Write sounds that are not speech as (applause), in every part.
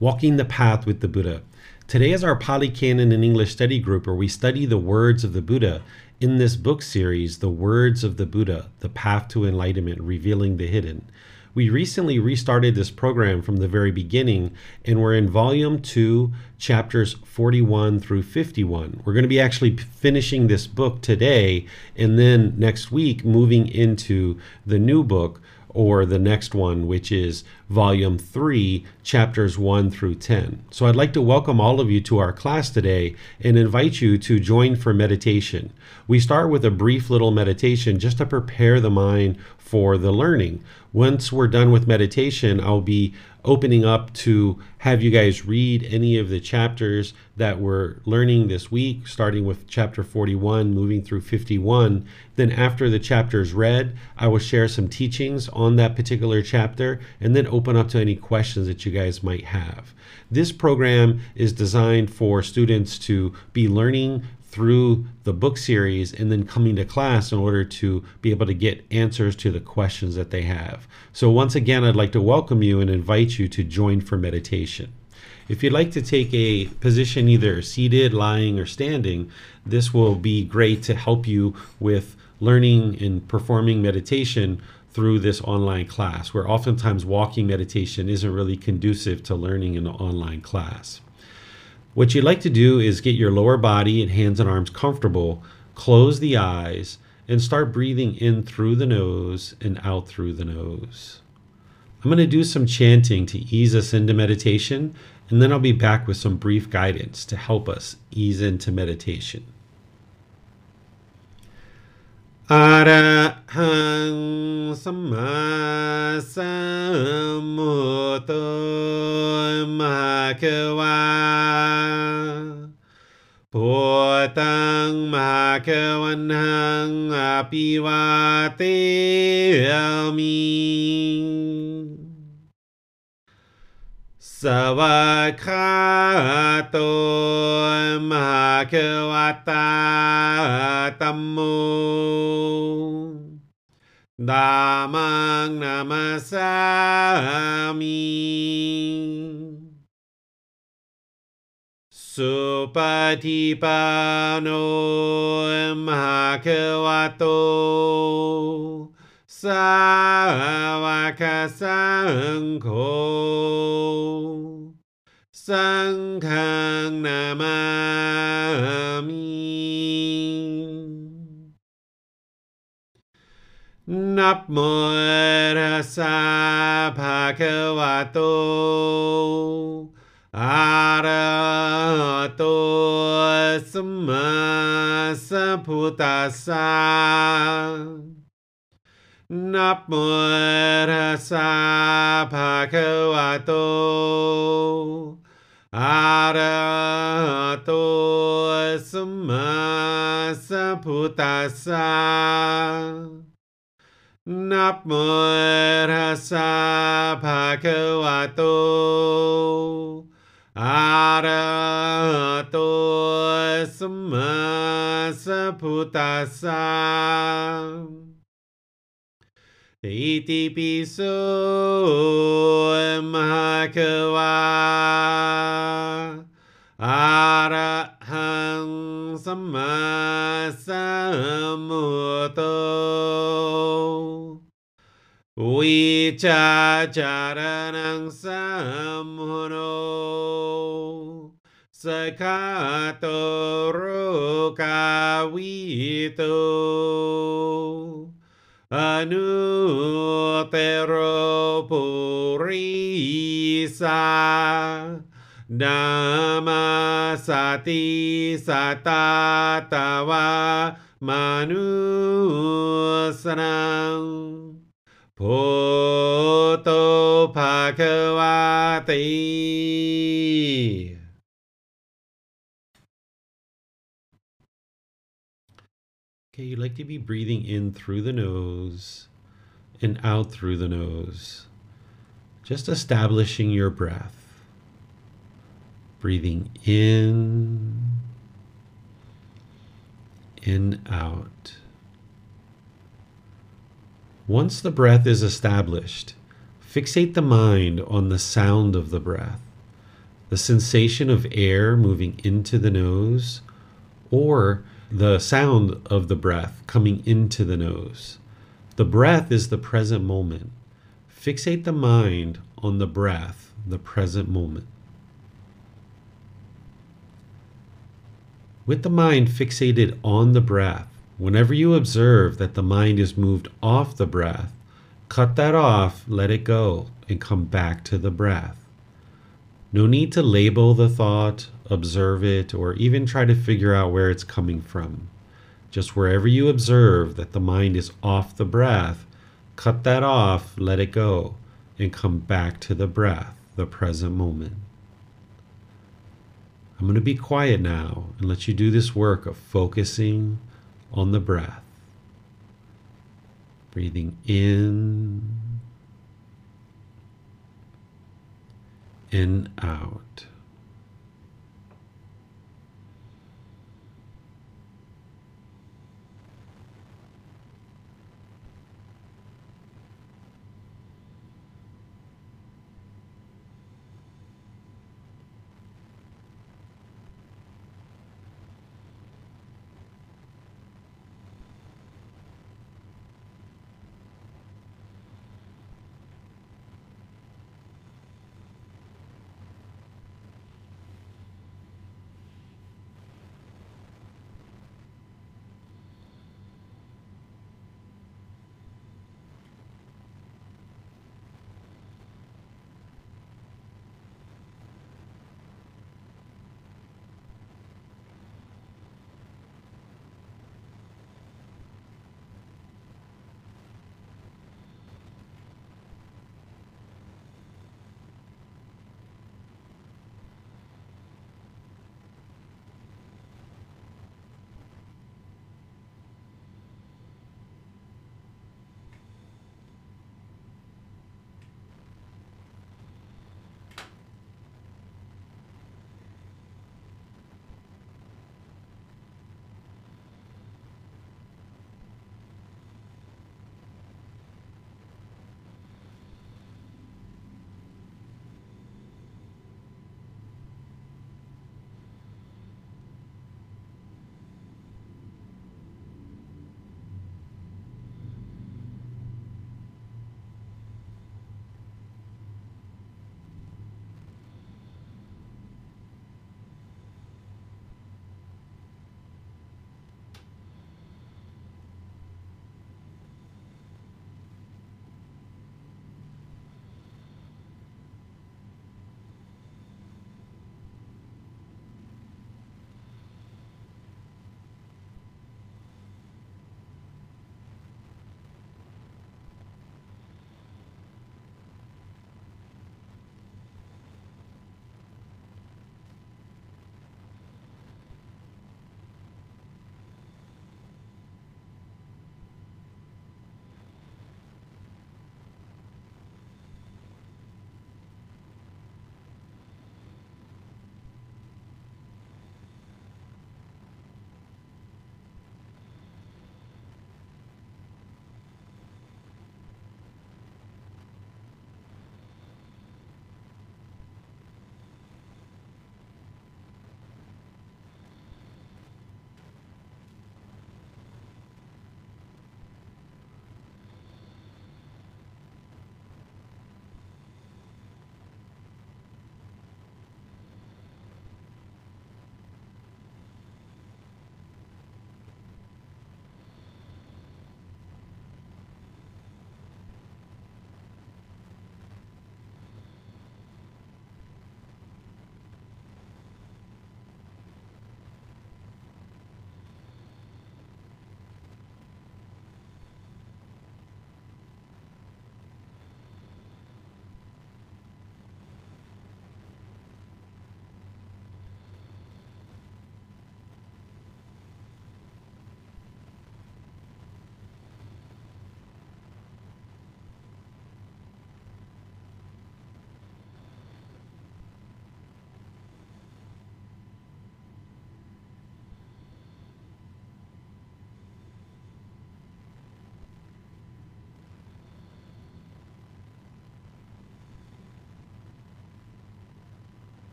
Walking the Path with the Buddha. Today is our Pali Canon and English study group where we study the words of the Buddha in this book series, The Words of the Buddha The Path to Enlightenment Revealing the Hidden. We recently restarted this program from the very beginning, and we're in volume 2, chapters 41 through 51. We're going to be actually finishing this book today, and then next week moving into the new book, or the next one, which is volume 3, chapters 1 through 10. So I'd like to welcome all of you to our class today and invite you to join for meditation. We start with a brief little meditation just to prepare the mind for the learning. Once we're done with meditation, I'll be opening up to have you guys read any of the chapters that we're learning this week, starting with chapter 41, moving through 51. Then, after the chapter is read, I will share some teachings on that particular chapter and then open up to any questions that you guys might have. This program is designed for students to be learning through the book series and then coming to class in order to be able to get answers to the questions that they have. So, once again, I'd like to welcome you and invite you to join for meditation. If you'd like to take a position either seated, lying, or standing, this will be great to help you with learning and performing meditation through this online class, where oftentimes walking meditation isn't really conducive to learning in an online class. What you'd like to do is get your lower body and hands and arms comfortable, close the eyes, and start breathing in through the nose and out through the nose. I'm going to do some chanting to ease us into meditation, and then I'll be back with some brief guidance to help us ease into meditation. อรหังสัมมาสัมพุทโธมะควาพุทธังมะควันหังอภิวาเตมิ สวากขาโตมหาเควตาตัมโมดามังนามาสามิสุปฏิปันโนมหาเควโต sa va kha sa hưng khổ. Sang khang nam mi. Nắp mô ra sa pa cơ và tô. A ra tô sâm ta sa. นับโมรัสสะภะคะวะโตอะระหะโตสัมมาสัมพุทธัสสะนับโมรัสสะภะคะวะโตอะระหะโตสัมมาสัมพุทธัสสะ Iti pisu maha kewa arahang wicca wicacaranang samhuno sakatoru kawito Anu teropuri purisa nama sati satatava manusanam Poto bhagavati Okay, you'd like to be breathing in through the nose and out through the nose. Just establishing your breath. Breathing in, in, out. Once the breath is established, fixate the mind on the sound of the breath, the sensation of air moving into the nose, or the sound of the breath coming into the nose. The breath is the present moment. Fixate the mind on the breath, the present moment. With the mind fixated on the breath, whenever you observe that the mind is moved off the breath, cut that off, let it go, and come back to the breath. No need to label the thought, observe it, or even try to figure out where it's coming from. Just wherever you observe that the mind is off the breath, cut that off, let it go, and come back to the breath, the present moment. I'm going to be quiet now and let you do this work of focusing on the breath. Breathing in and out.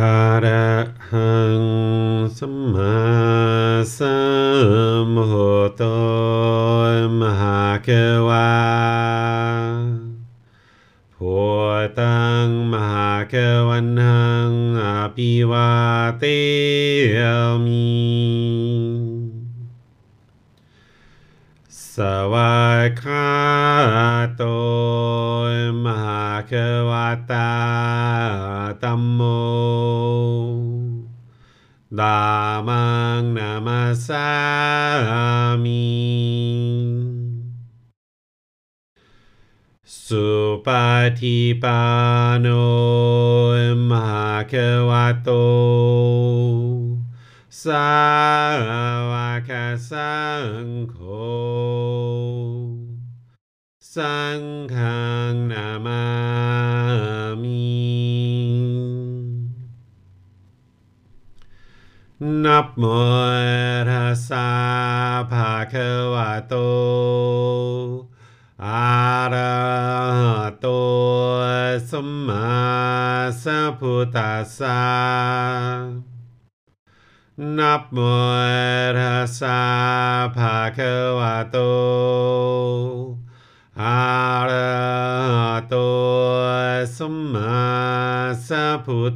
ระระหังสัมมาสัมพุทโธมหาเกวาพุทธังมหาเกวันหังอภิวาเต ทิปันโน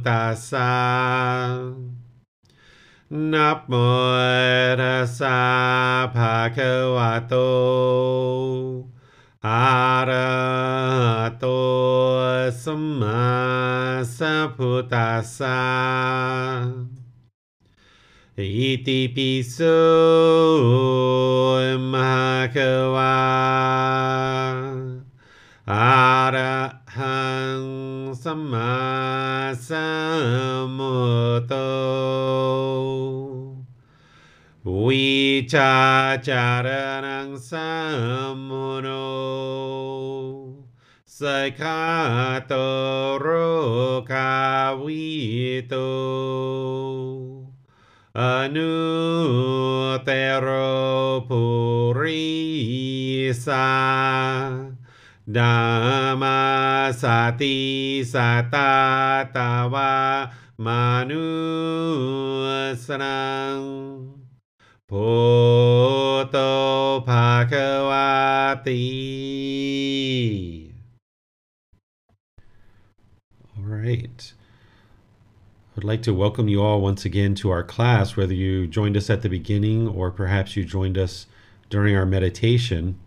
มพุทธัสสะ นับโมทัสสะภะคะวะโต อะระหะโต สัมมาสัมพุทธัสสะ อิติปิโส ติสัตตาตาวามานุสนังพุทโตภาควาติ All right. I'd like to welcome you all once again to our class, whether you joined us at the beginning or perhaps you joined us during our meditation.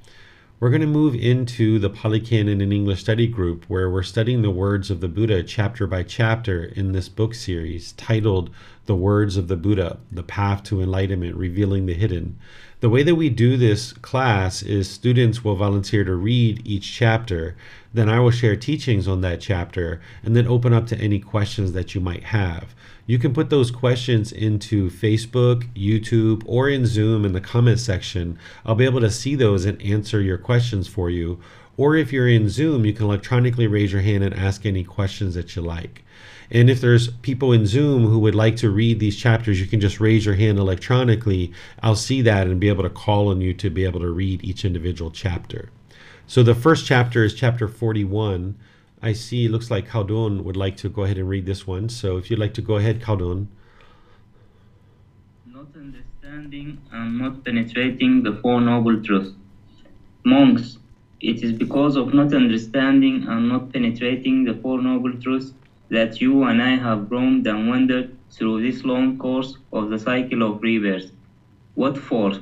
We're going to move into the Pali Canon in English study group where we're studying the words of the Buddha chapter by chapter in this book series titled The Words of the Buddha The Path to Enlightenment Revealing the Hidden. The way that we do this class is students will volunteer to read each chapter, then I will share teachings on that chapter, and then open up to any questions that you might have. You can put those questions into Facebook, YouTube, or in Zoom in the comment section. I'll be able to see those and answer your questions for you. Or if you're in Zoom, you can electronically raise your hand and ask any questions that you like. And if there's people in Zoom who would like to read these chapters, you can just raise your hand electronically. I'll see that and be able to call on you to be able to read each individual chapter. So the first chapter is chapter 41. I see it looks like Khaldun would like to go ahead and read this one. So if you'd like to go ahead, Khaldun. not understanding and not penetrating the Four Noble Truths. Monks, it is because of not understanding and not penetrating the Four Noble Truths that you and I have roamed and wandered through this long course of the cycle of rebirth. What for?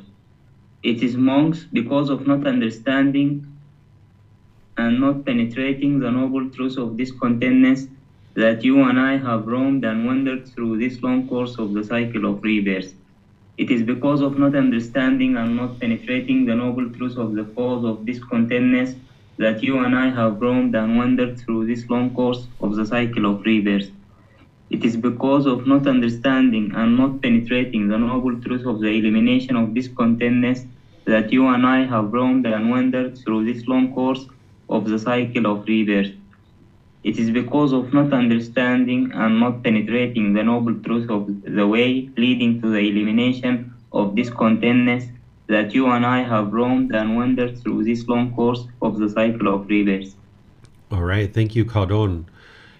It is monks because of not understanding and not penetrating the noble truth of discontentness that you and I have roamed and wandered through this long course of the cycle of rebirth. It is because of not understanding and not penetrating the noble truth of the cause of discontentness that you and I have roamed and wandered through this long course of the cycle of rebirth. It is because of not understanding and not penetrating the noble truth of the elimination of discontentness that you and I have roamed and wandered through this long course of the cycle of rebirth. It is because of not understanding and not penetrating the noble truth of the way leading to the elimination of discontentness that you and I have roamed and wandered through this long course of the cycle of rebirth. All right. Thank you, Khaldun.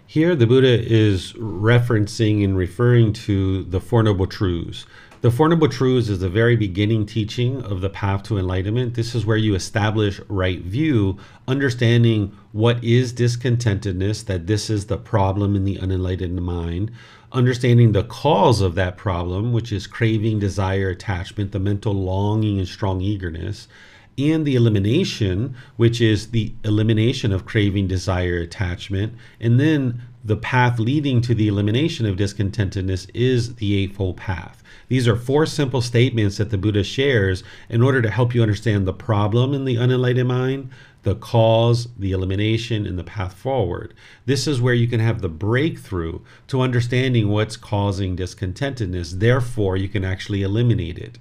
Here, the Buddha is referencing and referring to the Four Noble Truths. The Four Noble Truths is the very beginning teaching of the path to enlightenment. This is where you establish right view, understanding what is discontentedness, that this is the problem in the unenlightened mind, understanding the cause of that problem, which is craving, desire, attachment, the mental longing, and strong eagerness, and the elimination, which is the elimination of craving, desire, attachment, and then the path leading to the elimination of discontentedness is the Eightfold Path. These are four simple statements that the Buddha shares in order to help you understand the problem in the unenlightened mind, the cause, the elimination, and the path forward. This is where you can have the breakthrough to understanding what's causing discontentedness. Therefore, you can actually eliminate it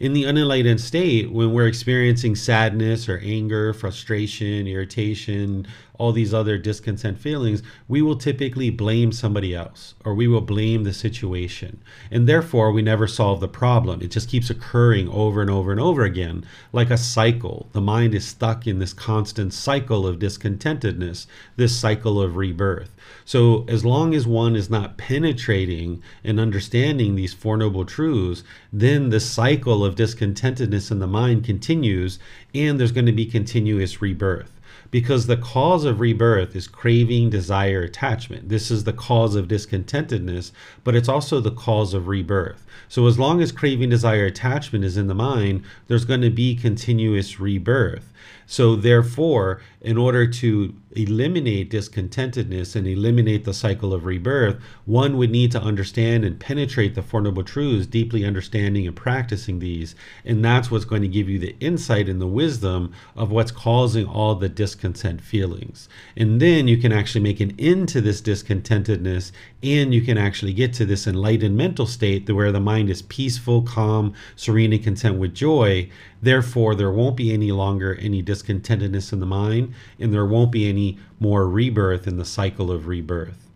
in the unenlightened state, when we're experiencing sadness or anger, frustration, irritation, all these other discontent feelings, we will typically blame somebody else or we will blame the situation. And therefore, we never solve the problem. It just keeps occurring over and over and over again, like a cycle. The mind is stuck in this constant cycle of discontentedness, this cycle of rebirth. So, as long as one is not penetrating and understanding these Four Noble Truths, then the cycle of discontentedness in the mind continues, and there's going to be continuous rebirth because the cause of rebirth is craving, desire, attachment. This is the cause of discontentedness, but it's also the cause of rebirth. So, as long as craving, desire, attachment is in the mind, there's going to be continuous rebirth. So, therefore, in order to eliminate discontentedness and eliminate the cycle of rebirth, one would need to understand and penetrate the Four Noble Truths, deeply understanding and practicing these. And that's what's going to give you the insight and the wisdom of what's causing all the discontent feelings. And then you can actually make an end to this discontentedness and you can actually get to this enlightened mental state where the mind is peaceful, calm, serene, and content with joy. Therefore, there won't be any longer any discontentedness in the mind and there won't be any more rebirth in the cycle of rebirth.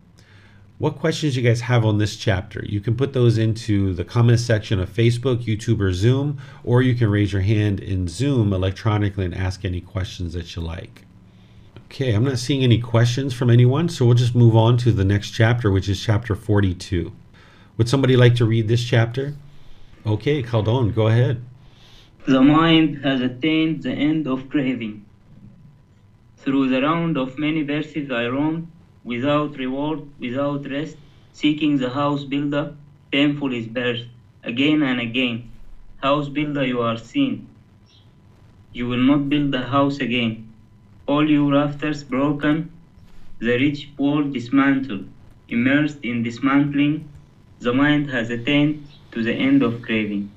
What questions you guys have on this chapter? You can put those into the comment section of Facebook, YouTube, or Zoom, or you can raise your hand in Zoom electronically and ask any questions that you like. Okay, I'm not seeing any questions from anyone, so we'll just move on to the next chapter, which is chapter 42. Would somebody like to read this chapter? Okay, Khaldun, go ahead. The mind has attained the end of craving. Through the round of many verses I roam, without reward, without rest, seeking the house builder, painful is birth, again and again. House builder, you are seen. You will not build the house again. All your rafters broken, the ridgepole dismantled. Immersed in dismantling, the mind has attained to the end of craving.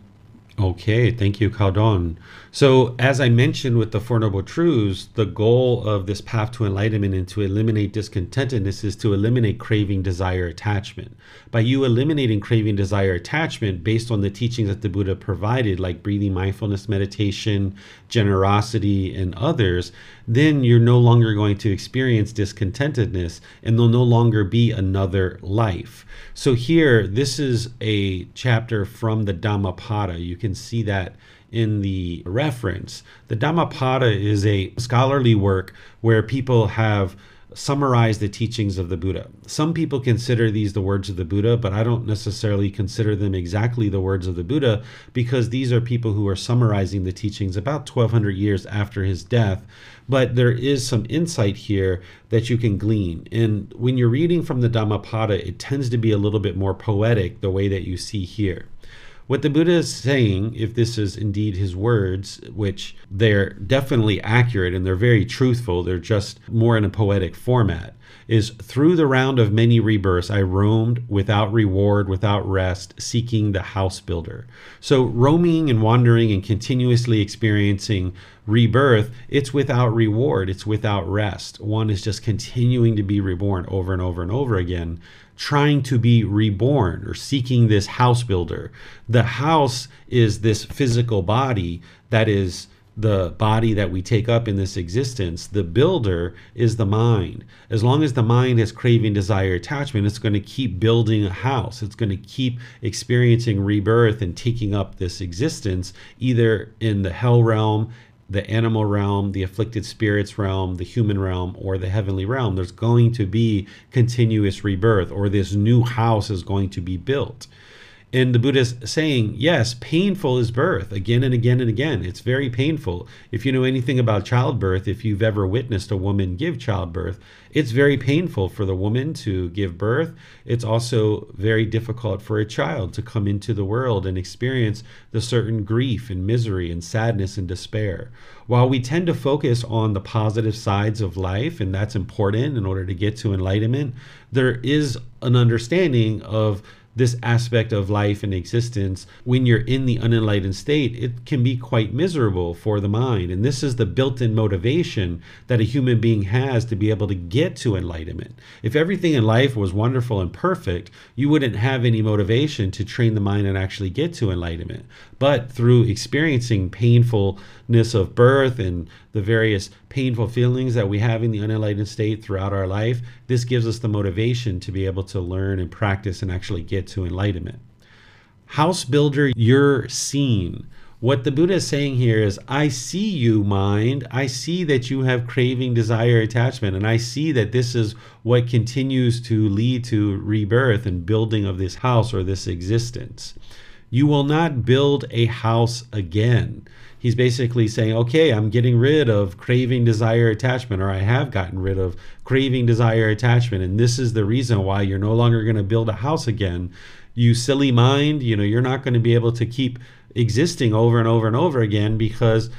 Okay, thank you, Khaldun. So, as I mentioned with the Four Noble Truths, the goal of this path to enlightenment and to eliminate discontentedness is to eliminate craving, desire, attachment. By you eliminating craving, desire, attachment based on the teachings that the Buddha provided, like breathing mindfulness meditation, generosity, and others, then you're no longer going to experience discontentedness and there'll no longer be another life. So, here, this is a chapter from the Dhammapada. You can see that in the reference. The Dhammapada is a scholarly work where people have summarized the teachings of the Buddha. Some people consider these the words of the Buddha, but I don't necessarily consider them exactly the words of the Buddha because these are people who are summarizing the teachings about 1200 years after his death. But there is some insight here that you can glean. And when you're reading from the Dhammapada, it tends to be a little bit more poetic the way that you see here. What the Buddha is saying, if this is indeed his words, which they're definitely accurate and they're very truthful, they're just more in a poetic format, is through the round of many rebirths, I roamed without reward, without rest, seeking the house builder. So, roaming and wandering and continuously experiencing rebirth, it's without reward, it's without rest. One is just continuing to be reborn over and over and over again trying to be reborn or seeking this house builder. The house is this physical body that is the body that we take up in this existence. The builder is the mind. As long as the mind has craving, desire, attachment, it's going to keep building a house. It's going to keep experiencing rebirth and taking up this existence, either in the hell realm the animal realm, the afflicted spirits realm, the human realm, or the heavenly realm. There's going to be continuous rebirth, or this new house is going to be built. And the Buddha is saying, yes, painful is birth again and again and again. It's very painful. If you know anything about childbirth, if you've ever witnessed a woman give childbirth, it's very painful for the woman to give birth. It's also very difficult for a child to come into the world and experience the certain grief and misery and sadness and despair. While we tend to focus on the positive sides of life, and that's important in order to get to enlightenment, there is an understanding of this aspect of life and existence, when you're in the unenlightened state, it can be quite miserable for the mind. And this is the built in motivation that a human being has to be able to get to enlightenment. If everything in life was wonderful and perfect, you wouldn't have any motivation to train the mind and actually get to enlightenment. But through experiencing painfulness of birth and the various painful feelings that we have in the unenlightened state throughout our life, this gives us the motivation to be able to learn and practice and actually get to enlightenment. House builder, you're seen. What the Buddha is saying here is, I see you, mind. I see that you have craving, desire, attachment, and I see that this is what continues to lead to rebirth and building of this house or this existence. You will not build a house again he's basically saying, okay, I'm getting rid of craving, desire, attachment, or I have gotten rid of craving, desire, attachment. And this is the reason why you're no longer going to build a house again. You silly mind, you know, you're not going to be able to keep existing over and over and over again because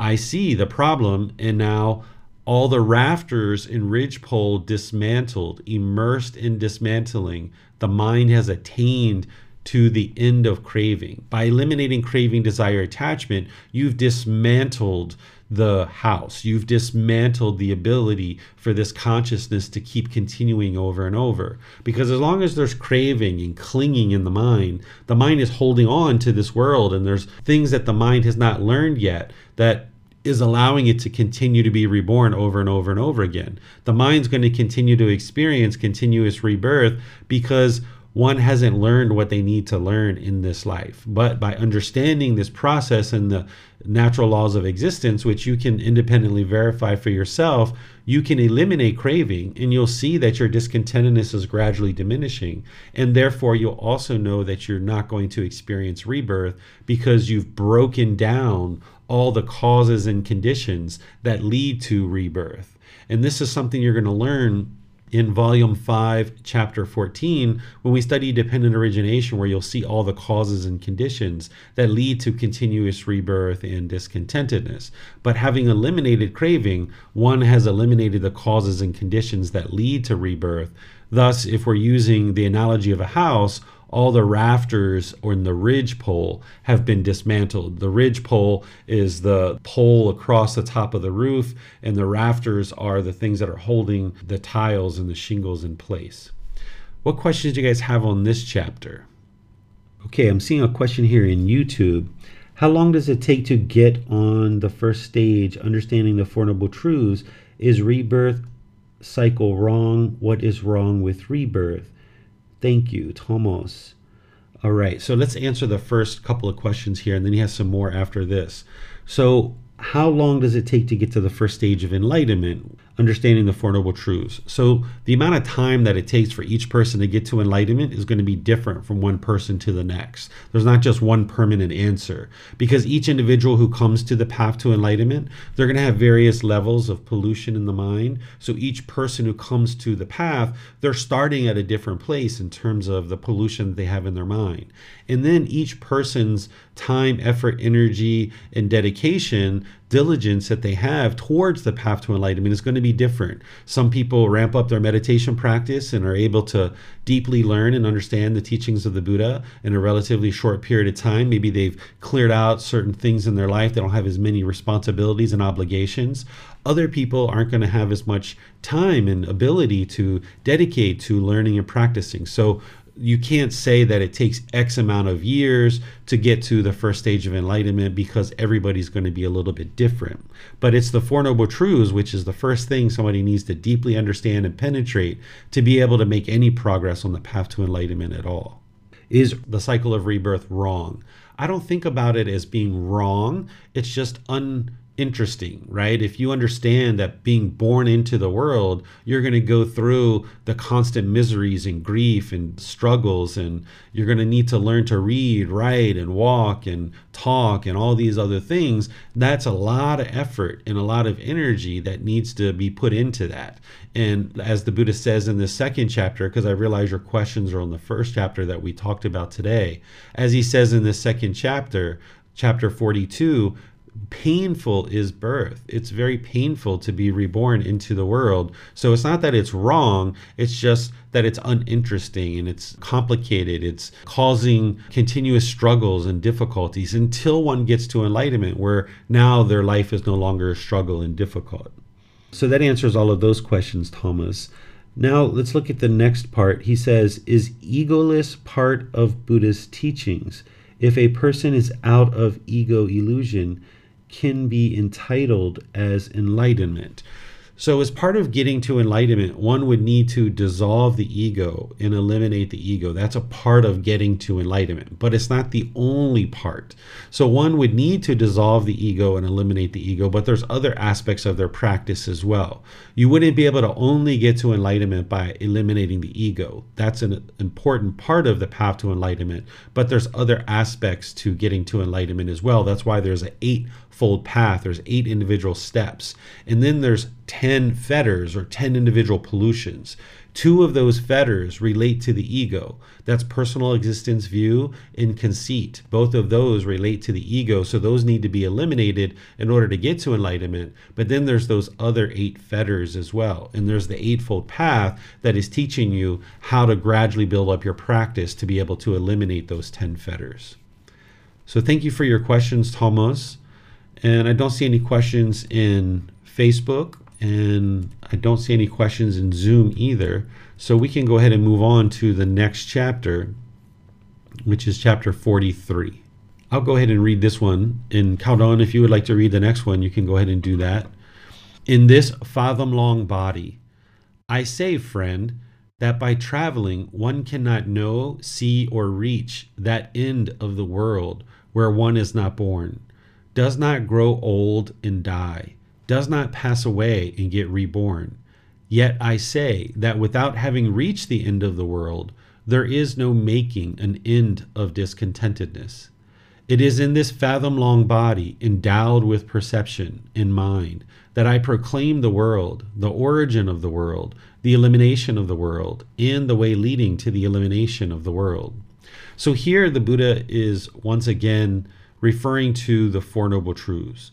I see the problem and now all the rafters in ridgepole dismantled, immersed in dismantling. The mind has attained to the end of craving. By eliminating craving, desire, attachment, you've dismantled the house. You've dismantled the ability for this consciousness to keep continuing over and over. Because as long as there's craving and clinging in the mind, the mind is holding on to this world, and there's things that the mind has not learned yet that is allowing it to continue to be reborn over and over and over again. The mind's going to continue to experience continuous rebirth because one hasn't learned what they need to learn in this life. But by understanding this process and the natural laws of existence, which you can independently verify for yourself, you can eliminate craving and you'll see that your discontentedness is gradually diminishing. And therefore, you'll also know that you're not going to experience rebirth because you've broken down all the causes and conditions that lead to rebirth. And this is something you're going to learn in volume 5 chapter 14 when we study dependent origination where you'll see all the causes and conditions that lead to continuous rebirth and discontentedness. But having eliminated craving one has eliminated the causes and conditions that lead to rebirth. Thus if we're using the analogy of a house all the rafters on the ridge pole have been dismantled. The ridge pole is the pole across the top of the roof, and the rafters are the things that are holding the tiles and the shingles in place. What questions do you guys have on this chapter? Okay, I'm seeing a question here in YouTube. How long does it take to get on the first stage, understanding the Four Noble Truths? Is rebirth cycle wrong? What is wrong with rebirth? Thank you, Tomos. All right, so let's answer the first couple of questions here, and then he has some more after this. So, how long does it take to get to the first stage of enlightenment? Understanding the Four Noble Truths. So, the amount of time that it takes for each person to get to enlightenment is going to be different from one person to the next. There's not just one permanent answer because each individual who comes to the path to enlightenment, they're going to have various levels of pollution in the mind. So, each person who comes to the path, they're starting at a different place in terms of the pollution that they have in their mind. And then each person's time, effort, energy, and dedication diligence that they have towards the path to enlightenment is going to be different. Some people ramp up their meditation practice and are able to deeply learn and understand the teachings of the Buddha in a relatively short period of time. Maybe they've cleared out certain things in their life, they don't have as many responsibilities and obligations. Other people aren't going to have as much time and ability to dedicate to learning and practicing. So you can't say that it takes X amount of years to get to the first stage of enlightenment because everybody's going to be a little bit different. But it's the Four Noble Truths, which is the first thing somebody needs to deeply understand and penetrate to be able to make any progress on the path to enlightenment at all. Is the cycle of rebirth wrong? I don't think about it as being wrong. It's just un interesting, right? If you understand that being born into the world, you're going to go through the constant miseries and grief and struggles, and you're going to need to learn to read, write, and walk and talk and all these other things. That's a lot of effort and a lot of energy that needs to be put into that. And as the Buddha says in the second chapter, because I realize your questions are on the first chapter that we talked about today, as he says in the second chapter, chapter 42, painful is birth. It's very painful to be reborn into the world. So it's not that it's wrong, it's just that it's uninteresting and it's complicated. It's causing continuous struggles and difficulties until one gets to enlightenment, where now their life is no longer a struggle and difficult. So that answers all of those questions, Thomas. Now let's look at the next part. He says, Is egoless part of Buddha's teachings? If a person is out of ego illusion, can be entitled as enlightenment. So, as part of getting to enlightenment, one would need to dissolve the ego and eliminate the ego. That's a part of getting to enlightenment, but it's not the only part. So, one would need to dissolve the ego and eliminate the ego, but there's other aspects of their practice as well. You wouldn't be able to only get to enlightenment by eliminating the ego. That's an important part of the path to enlightenment, but there's other aspects to getting to enlightenment as well. That's why there's an eight fold path. There's eight individual steps. And then there's 10 fetters or 10 individual pollutions. Two of those fetters relate to the ego. That's personal existence view and conceit. Both of those relate to the ego. So those need to be eliminated in order to get to enlightenment. But then there's those other eight fetters as well. And there's the eightfold path that is teaching you how to gradually build up your practice to be able to eliminate those 10 fetters. So thank you for your questions, Thomas. And I don't see any questions in Facebook, and I don't see any questions in Zoom either. So we can go ahead and move on to the next chapter, which is chapter 43. I'll go ahead and read this one. In Khaldun, if you would like to read the next one, you can go ahead and do that. In this fathom long body, I say, friend, that by traveling one cannot know, see, or reach that end of the world where one is not born does not grow old and die, does not pass away and get reborn. Yet I say that without having reached the end of the world, there is no making an end of discontentedness. It is in this fathom long body, endowed with perception and mind, that I proclaim the world, the origin of the world, the elimination of the world, and the way leading to the elimination of the world. So here the Buddha is once again referring to the Four Noble Truths.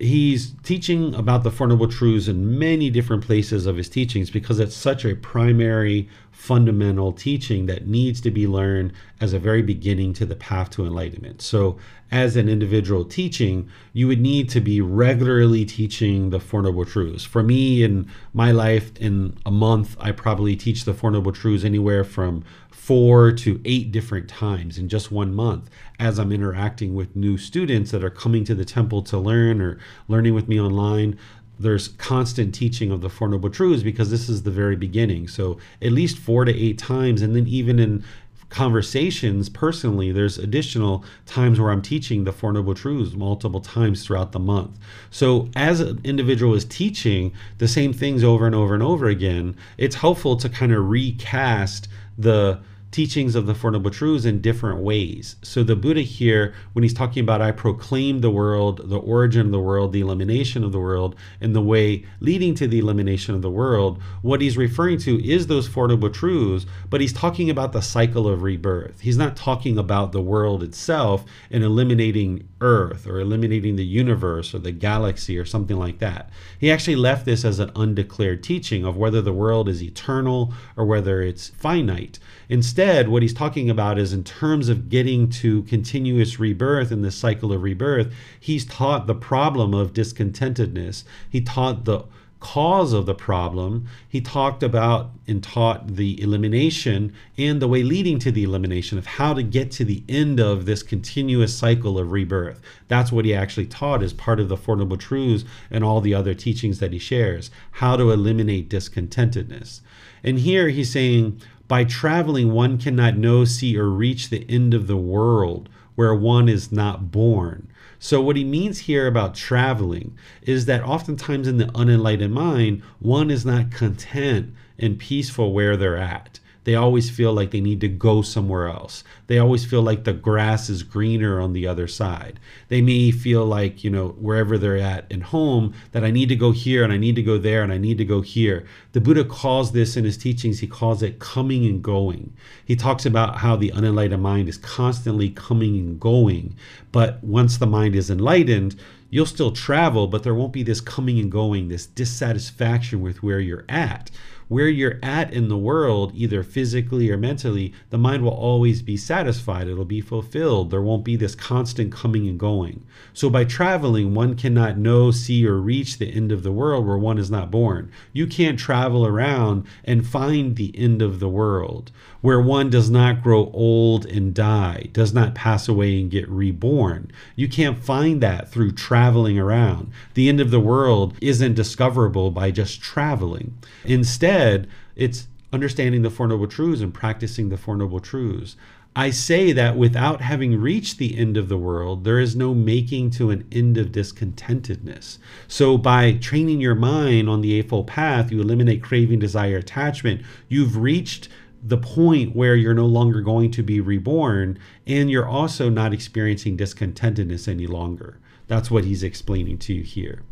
He's teaching about the Four Noble Truths in many different places of his teachings because it's such a primary, fundamental teaching that needs to be learned as a very beginning to the path to enlightenment. So, as an individual teaching, you would need to be regularly teaching the Four Noble Truths. For me, in my life, in a month, I probably teach the Four Noble Truths anywhere from four to eight different times in just one month as I'm interacting with new students that are coming to the temple to learn or learning with me online. There's constant teaching of the Four Noble Truths because this is the very beginning. So, at least four to eight times, and then even in conversations personally, there's additional times where I'm teaching the Four Noble Truths multiple times throughout the month. So, as an individual is teaching the same things over and over and over again, it's helpful to kind of recast the teachings of the Four Noble Truths in different ways. So the Buddha here, when he's talking about I proclaim the world, the origin of the world, the elimination of the world, and the way leading to the elimination of the world, what he's referring to is those Four Noble Truths, but he's talking about the cycle of rebirth. He's not talking about the world itself and eliminating Earth or eliminating the universe or the galaxy or something like that. He actually left this as an undeclared teaching of whether the world is eternal or whether it's finite. Instead, what he's talking about is in terms of getting to continuous rebirth in this cycle of rebirth, he's taught the problem of discontentedness. He taught the cause of the problem. He talked about and taught the elimination and the way leading to the elimination of how to get to the end of this continuous cycle of rebirth. That's what he actually taught as part of the Four Noble Truths and all the other teachings that he shares how to eliminate discontentedness. And here he's saying, by traveling, one cannot know, see, or reach the end of the world where one is not born. So, what he means here about traveling is that oftentimes in the unenlightened mind, one is not content and peaceful where they're at. They always feel like they need to go somewhere else. They always feel like the grass is greener on the other side. They may feel like, you know, wherever they're at in home, that I need to go here and I need to go there and I need to go here. The Buddha calls this in his teachings, he calls it coming and going. He talks about how the unenlightened mind is constantly coming and going. But once the mind is enlightened, you'll still travel, but there won't be this coming and going, this dissatisfaction with where you're at where you're at in the world, either physically or mentally, the mind will always be satisfied. It'll be fulfilled. There won't be this constant coming and going. So by traveling, one cannot know, see, or reach the end of the world where one is not born. You can't travel around and find the end of the world where one does not grow old and die, does not pass away and get reborn. You can't find that through traveling around. The end of the world isn't discoverable by just traveling. Instead, it's understanding the Four Noble Truths and practicing the Four Noble Truths. I say that without having reached the end of the world, there is no making to an end of discontentedness. So, by training your mind on the Eightfold Path, you eliminate craving, desire, attachment. You've reached the point where you're no longer going to be reborn and you're also not experiencing discontentedness any longer. That's what he's explaining to you here.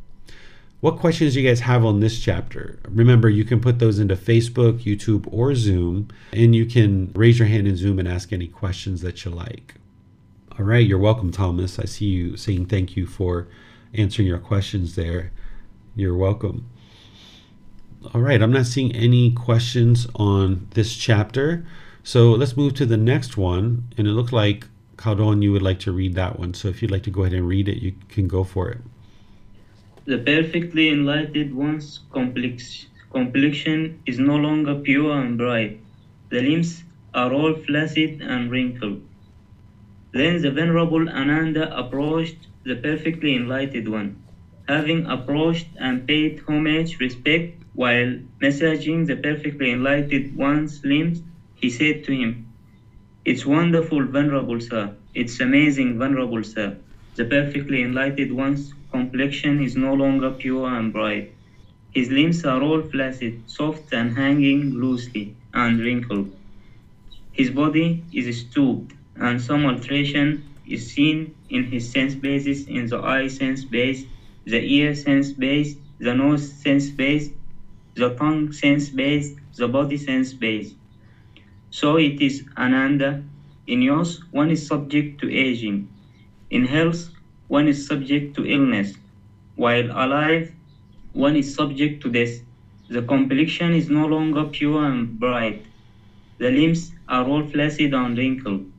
What questions do you guys have on this chapter? Remember, you can put those into Facebook, YouTube, or Zoom, and you can raise your hand in Zoom and ask any questions that you like. All right, you're welcome, Thomas. I see you saying thank you for answering your questions there. You're welcome. All right, I'm not seeing any questions on this chapter. So let's move to the next one. And it looks like, Khaldun, you would like to read that one. So if you'd like to go ahead and read it, you can go for it. The perfectly enlightened one's complex, complexion is no longer pure and bright. The limbs are all flaccid and wrinkled. Then the Venerable Ananda approached the perfectly enlightened one. Having approached and paid homage, respect, while massaging the perfectly enlightened one's limbs, he said to him, It's wonderful, Venerable Sir. It's amazing, Venerable Sir. The perfectly enlightened one's complexion is no longer pure and bright. His limbs are all flaccid, soft and hanging loosely, and wrinkled. His body is stooped, and some alteration is seen in his sense bases in the eye sense base, the ear sense base, the nose sense base, the tongue sense base, the body sense base. So it is Ananda. In youth, one is subject to aging. In health, one is subject to illness. While alive, one is subject to death. The complexion is no longer pure and bright. The limbs are all flaccid and wrinkled.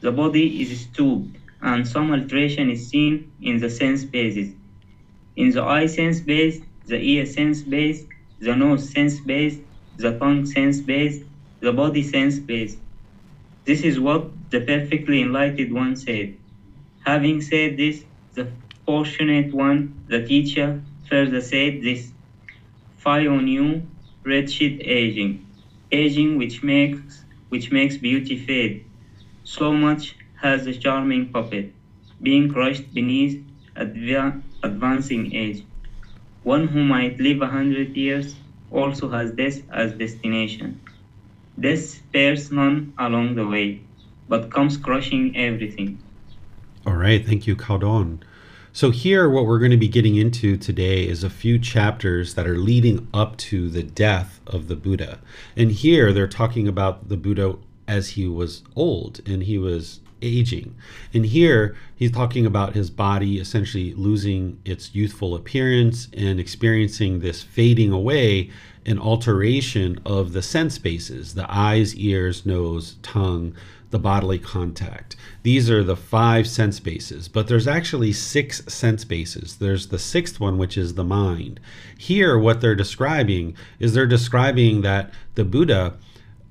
The body is stooped, and some alteration is seen in the sense bases. In the eye sense base, the ear sense base, the nose sense base, the tongue sense base, the body sense base. This is what the perfectly enlightened one said. Having said this, the fortunate one, the teacher, further said this Fie on you, wretched aging, aging which makes which makes beauty fade. So much has the charming puppet, being crushed beneath adva- advancing age. One who might live a hundred years also has death as destination. Death spares none along the way, but comes crushing everything. All right, thank you, Khaldun. So, here, what we're going to be getting into today is a few chapters that are leading up to the death of the Buddha. And here, they're talking about the Buddha as he was old and he was aging. And here he's talking about his body essentially losing its youthful appearance and experiencing this fading away and alteration of the sense bases the eyes, ears, nose, tongue, the bodily contact. These are the five sense bases, but there's actually six sense bases. There's the sixth one, which is the mind. Here, what they're describing is they're describing that the Buddha,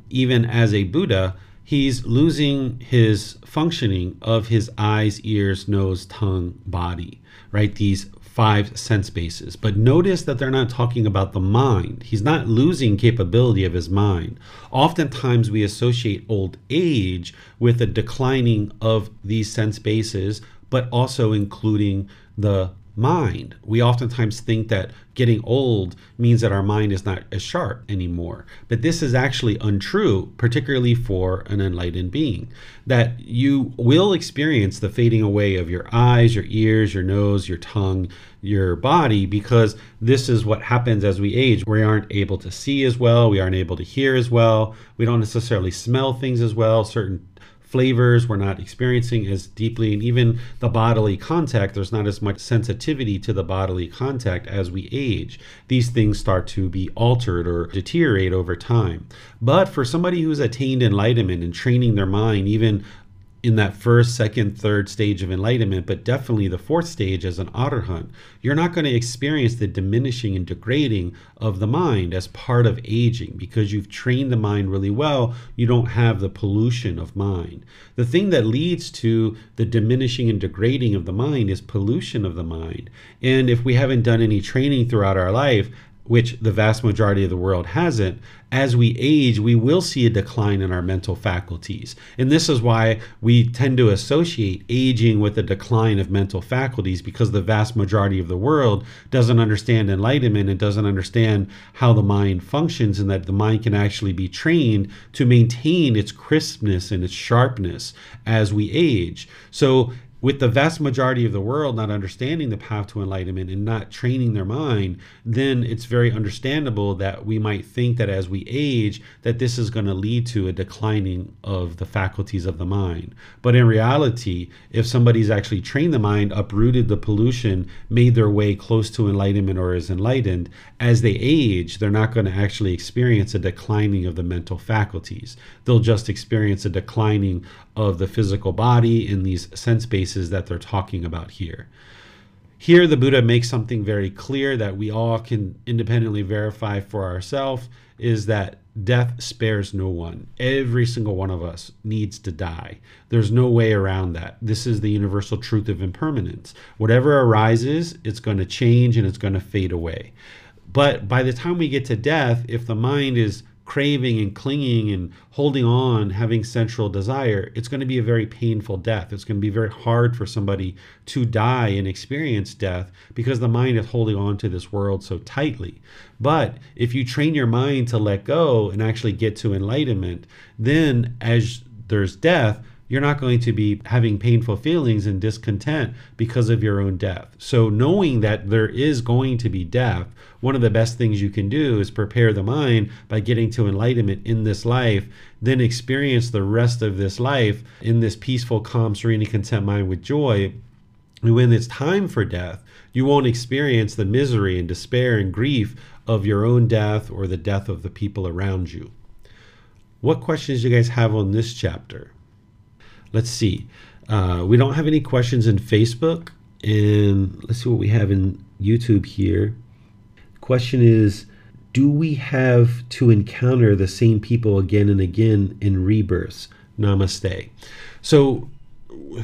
even as a Buddha, he's losing his functioning of his eyes, ears, nose, tongue, body, right? These five sense bases. But notice that they're not talking about the mind. He's not losing capability of his mind. Oftentimes we associate old age with a declining of these sense bases, but also including the mind. We oftentimes think that getting old means that our mind is not as sharp anymore. But this is actually untrue, particularly for an enlightened being. That you will experience the fading away of your eyes, your ears, your nose, your tongue, your body, because this is what happens as we age. We aren't able to see as well, we aren't able to hear as well, we don't necessarily smell things as well. Certain flavors we're not experiencing as deeply and even the bodily contact there's not as much sensitivity to the bodily contact as we age. These things start to be altered or deteriorate over time. But for somebody who's attained enlightenment and training their mind even in that first, second, third stage of enlightenment, but definitely the fourth stage as an arhat, you're not going to experience the diminishing and degrading of the mind as part of aging because you've trained the mind really well. You don't have the pollution of mind. The thing that leads to the diminishing and degrading of the mind is pollution of the mind. And if we haven't done any training throughout our life, which the vast majority of the world hasn't, as we age, we will see a decline in our mental faculties. And this is why we tend to associate aging with a decline of mental faculties because the vast majority of the world doesn't understand enlightenment and doesn't understand how the mind functions and that the mind can actually be trained to maintain its crispness and its sharpness as we age. So with the vast majority of the world not understanding the path to enlightenment and not training their mind, then it's very understandable that we might think that as we age, that this is going to lead to a declining of the faculties of the mind. But in reality, if somebody's actually trained the mind, uprooted the pollution, made their way close to enlightenment or is enlightened, as they age, they're not going to actually experience a declining of the mental faculties. They'll just experience a declining of the physical body in these sense bases that they're talking about here. Here, the Buddha makes something very clear that we all can independently verify for ourselves is that death spares no one. Every single one of us needs to die. There's no way around that. This is the universal truth of impermanence. Whatever arises, it's going to change and it's going to fade away. But by the time we get to death, if the mind is craving and clinging and holding on, having central desire, it's going to be a very painful death. It's going to be very hard for somebody to die and experience death because the mind is holding on to this world so tightly. But if you train your mind to let go and actually get to enlightenment, then as there's death, you're not going to be having painful feelings and discontent because of your own death. So, knowing that there is going to be death, one of the best things you can do is prepare the mind by getting to enlightenment in this life, then experience the rest of this life in this peaceful, calm, serene, and content mind with joy. And when it's time for death, you won't experience the misery and despair and grief of your own death or the death of the people around you. What questions do you guys have on this chapter? Let's see. Uh, we don't have any questions in Facebook. And let's see what we have in YouTube here. Question is Do we have to encounter the same people again and again in rebirths? Namaste. So,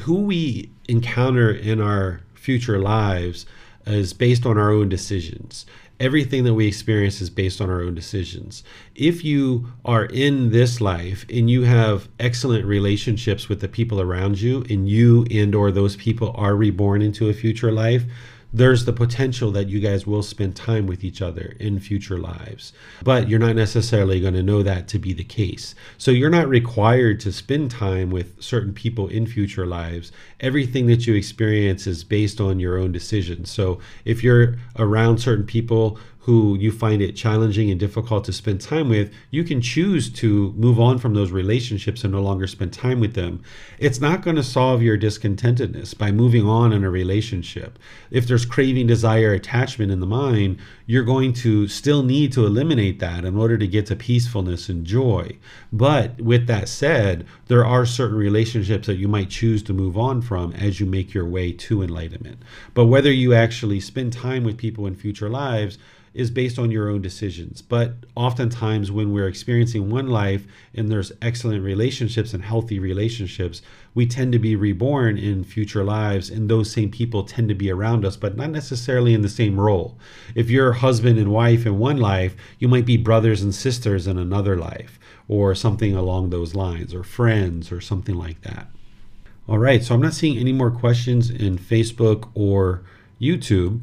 who we encounter in our future lives is based on our own decisions everything that we experience is based on our own decisions. If you are in this life and you have excellent relationships with the people around you and you and or those people are reborn into a future life, there's the potential that you guys will spend time with each other in future lives. But you're not necessarily going to know that to be the case. So you're not required to spend time with certain people in future lives. Everything that you experience is based on your own decisions. So if you're around certain people who you find it challenging and difficult to spend time with, you can choose to move on from those relationships and no longer spend time with them. It's not going to solve your discontentedness by moving on in a relationship. If there's craving, desire, attachment in the mind, you're going to still need to eliminate that in order to get to peacefulness and joy. But with that said, there are certain relationships that you might choose to move on from as you make your way to enlightenment. But whether you actually spend time with people in future lives, is based on your own decisions. But oftentimes, when we're experiencing one life and there's excellent relationships and healthy relationships, we tend to be reborn in future lives, and those same people tend to be around us, but not necessarily in the same role. If you're husband and wife in one life, you might be brothers and sisters in another life, or something along those lines, or friends, or something like that. All right, so I'm not seeing any more questions in Facebook or YouTube.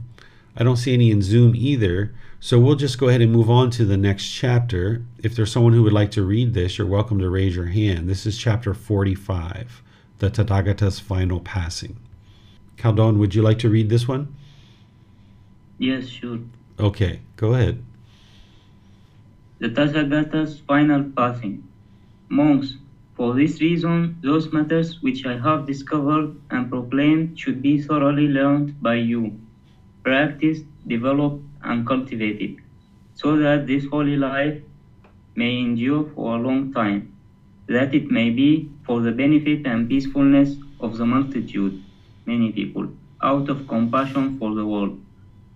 I don't see any in Zoom either. So we'll just go ahead and move on to the next chapter. If there's someone who would like to read this, you're welcome to raise your hand. This is chapter 45, the Tathagata's final passing. Khaldun, would you like to read this one? Yes, sure. Okay, go ahead. The Tathagata's final passing. Monks, for this reason, those matters which I have discovered and proclaimed should be thoroughly learned by you, practiced, developed, and cultivated, so that this holy life may endure for a long time, that it may be for the benefit and peacefulness of the multitude, many people, out of compassion for the world,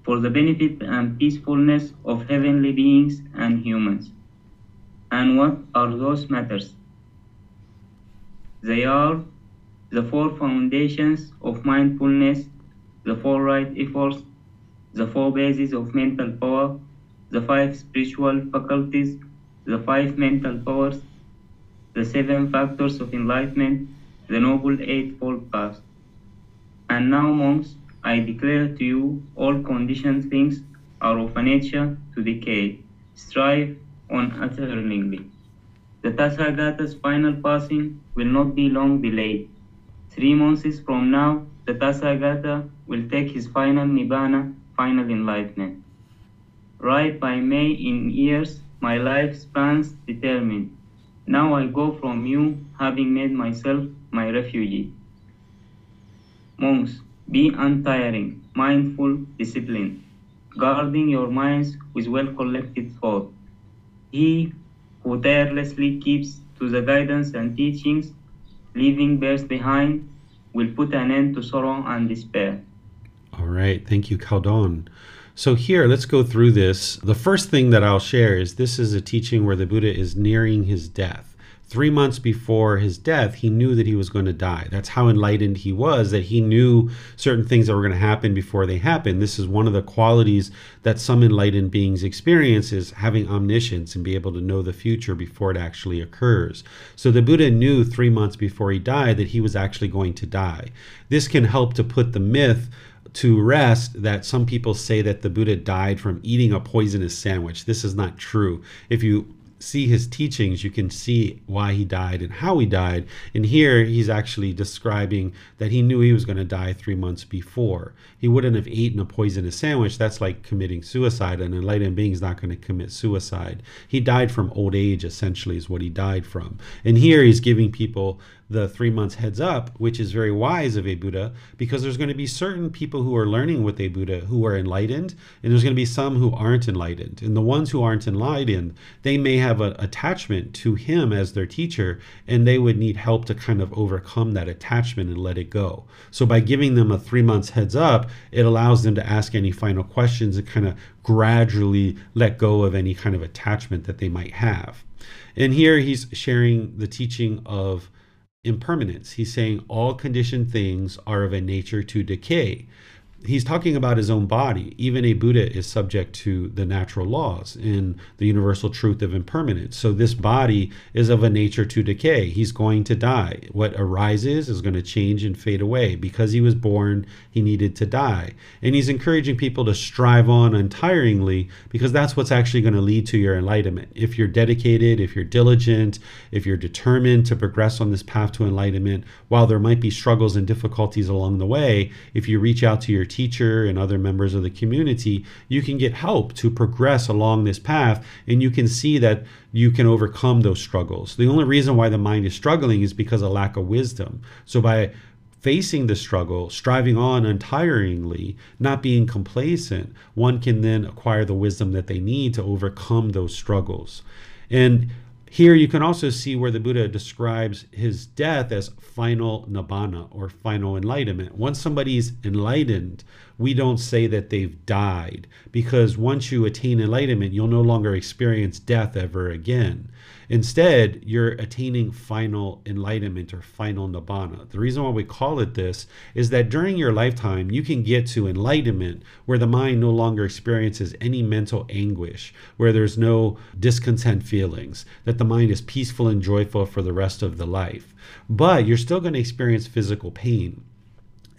for the benefit and peacefulness of heavenly beings and humans. And what are those matters? They are the four foundations of mindfulness, the four right efforts, the four bases of mental power, the five spiritual faculties, the five mental powers, the seven factors of enlightenment, the noble eightfold path. And now, monks, I declare to you all conditioned things are of a nature to decay. Strive on eternally. The Tathagata's final passing will not be long delayed. Three months from now, the Tathagata will take his final Nibbana, final enlightenment. Right by May in years, my life spans determined. Now I go from you, having made myself my refugee. Monks, be untiring, mindful, disciplined, guarding your minds with well collected thought. He who tirelessly keeps to the guidance and teachings, leaving bears behind, will put an end to sorrow and despair. All right. Thank you, Khaldun. So, here, let's go through this. The first thing that I'll share is this is a teaching where the Buddha is nearing his death three months before his death, he knew that he was going to die. That's how enlightened he was, that he knew certain things that were going to happen before they happened. This is one of the qualities that some enlightened beings experience is having omniscience and be able to know the future before it actually occurs. So the Buddha knew three months before he died that he was actually going to die. This can help to put the myth to rest that some people say that the Buddha died from eating a poisonous sandwich. This is not true. If you see his teachings, you can see why he died and how he died. And here he's actually describing that he knew he was going to die three months before. He wouldn't have eaten a poisonous sandwich. That's like committing suicide. An enlightened being is not going to commit suicide. He died from old age, essentially, is what he died from. And here he's giving people the three months heads up, which is very wise of a Buddha, because there's going to be certain people who are learning with a Buddha who are enlightened, and there's going to be some who aren't enlightened. And the ones who aren't enlightened, they may have an attachment to him as their teacher, and they would need help to kind of overcome that attachment and let it go. So by giving them a three months heads up, it allows them to ask any final questions and kind of gradually let go of any kind of attachment that they might have. And here he's sharing the teaching of impermanence. He's saying all conditioned things are of a nature to decay he's talking about his own body. Even a Buddha is subject to the natural laws and the universal truth of impermanence. So this body is of a nature to decay. He's going to die. What arises is going to change and fade away. Because he was born, he needed to die. And he's encouraging people to strive on untiringly because that's what's actually going to lead to your enlightenment. If you're dedicated, if you're diligent, if you're determined to progress on this path to enlightenment, while there might be struggles and difficulties along the way, if you reach out to your teacher and other members of the community, you can get help to progress along this path and you can see that you can overcome those struggles. The only reason why the mind is struggling is because of lack of wisdom. So by facing the struggle, striving on untiringly, not being complacent, one can then acquire the wisdom that they need to overcome those struggles. And here you can also see where the Buddha describes his death as final nibbana or final enlightenment. Once somebody's enlightened, we don't say that they've died because once you attain enlightenment, you'll no longer experience death ever again. Instead, you're attaining final enlightenment or final nibbana. The reason why we call it this is that during your lifetime, you can get to enlightenment where the mind no longer experiences any mental anguish, where there's no discontent feelings, that the mind is peaceful and joyful for the rest of the life. But you're still going to experience physical pain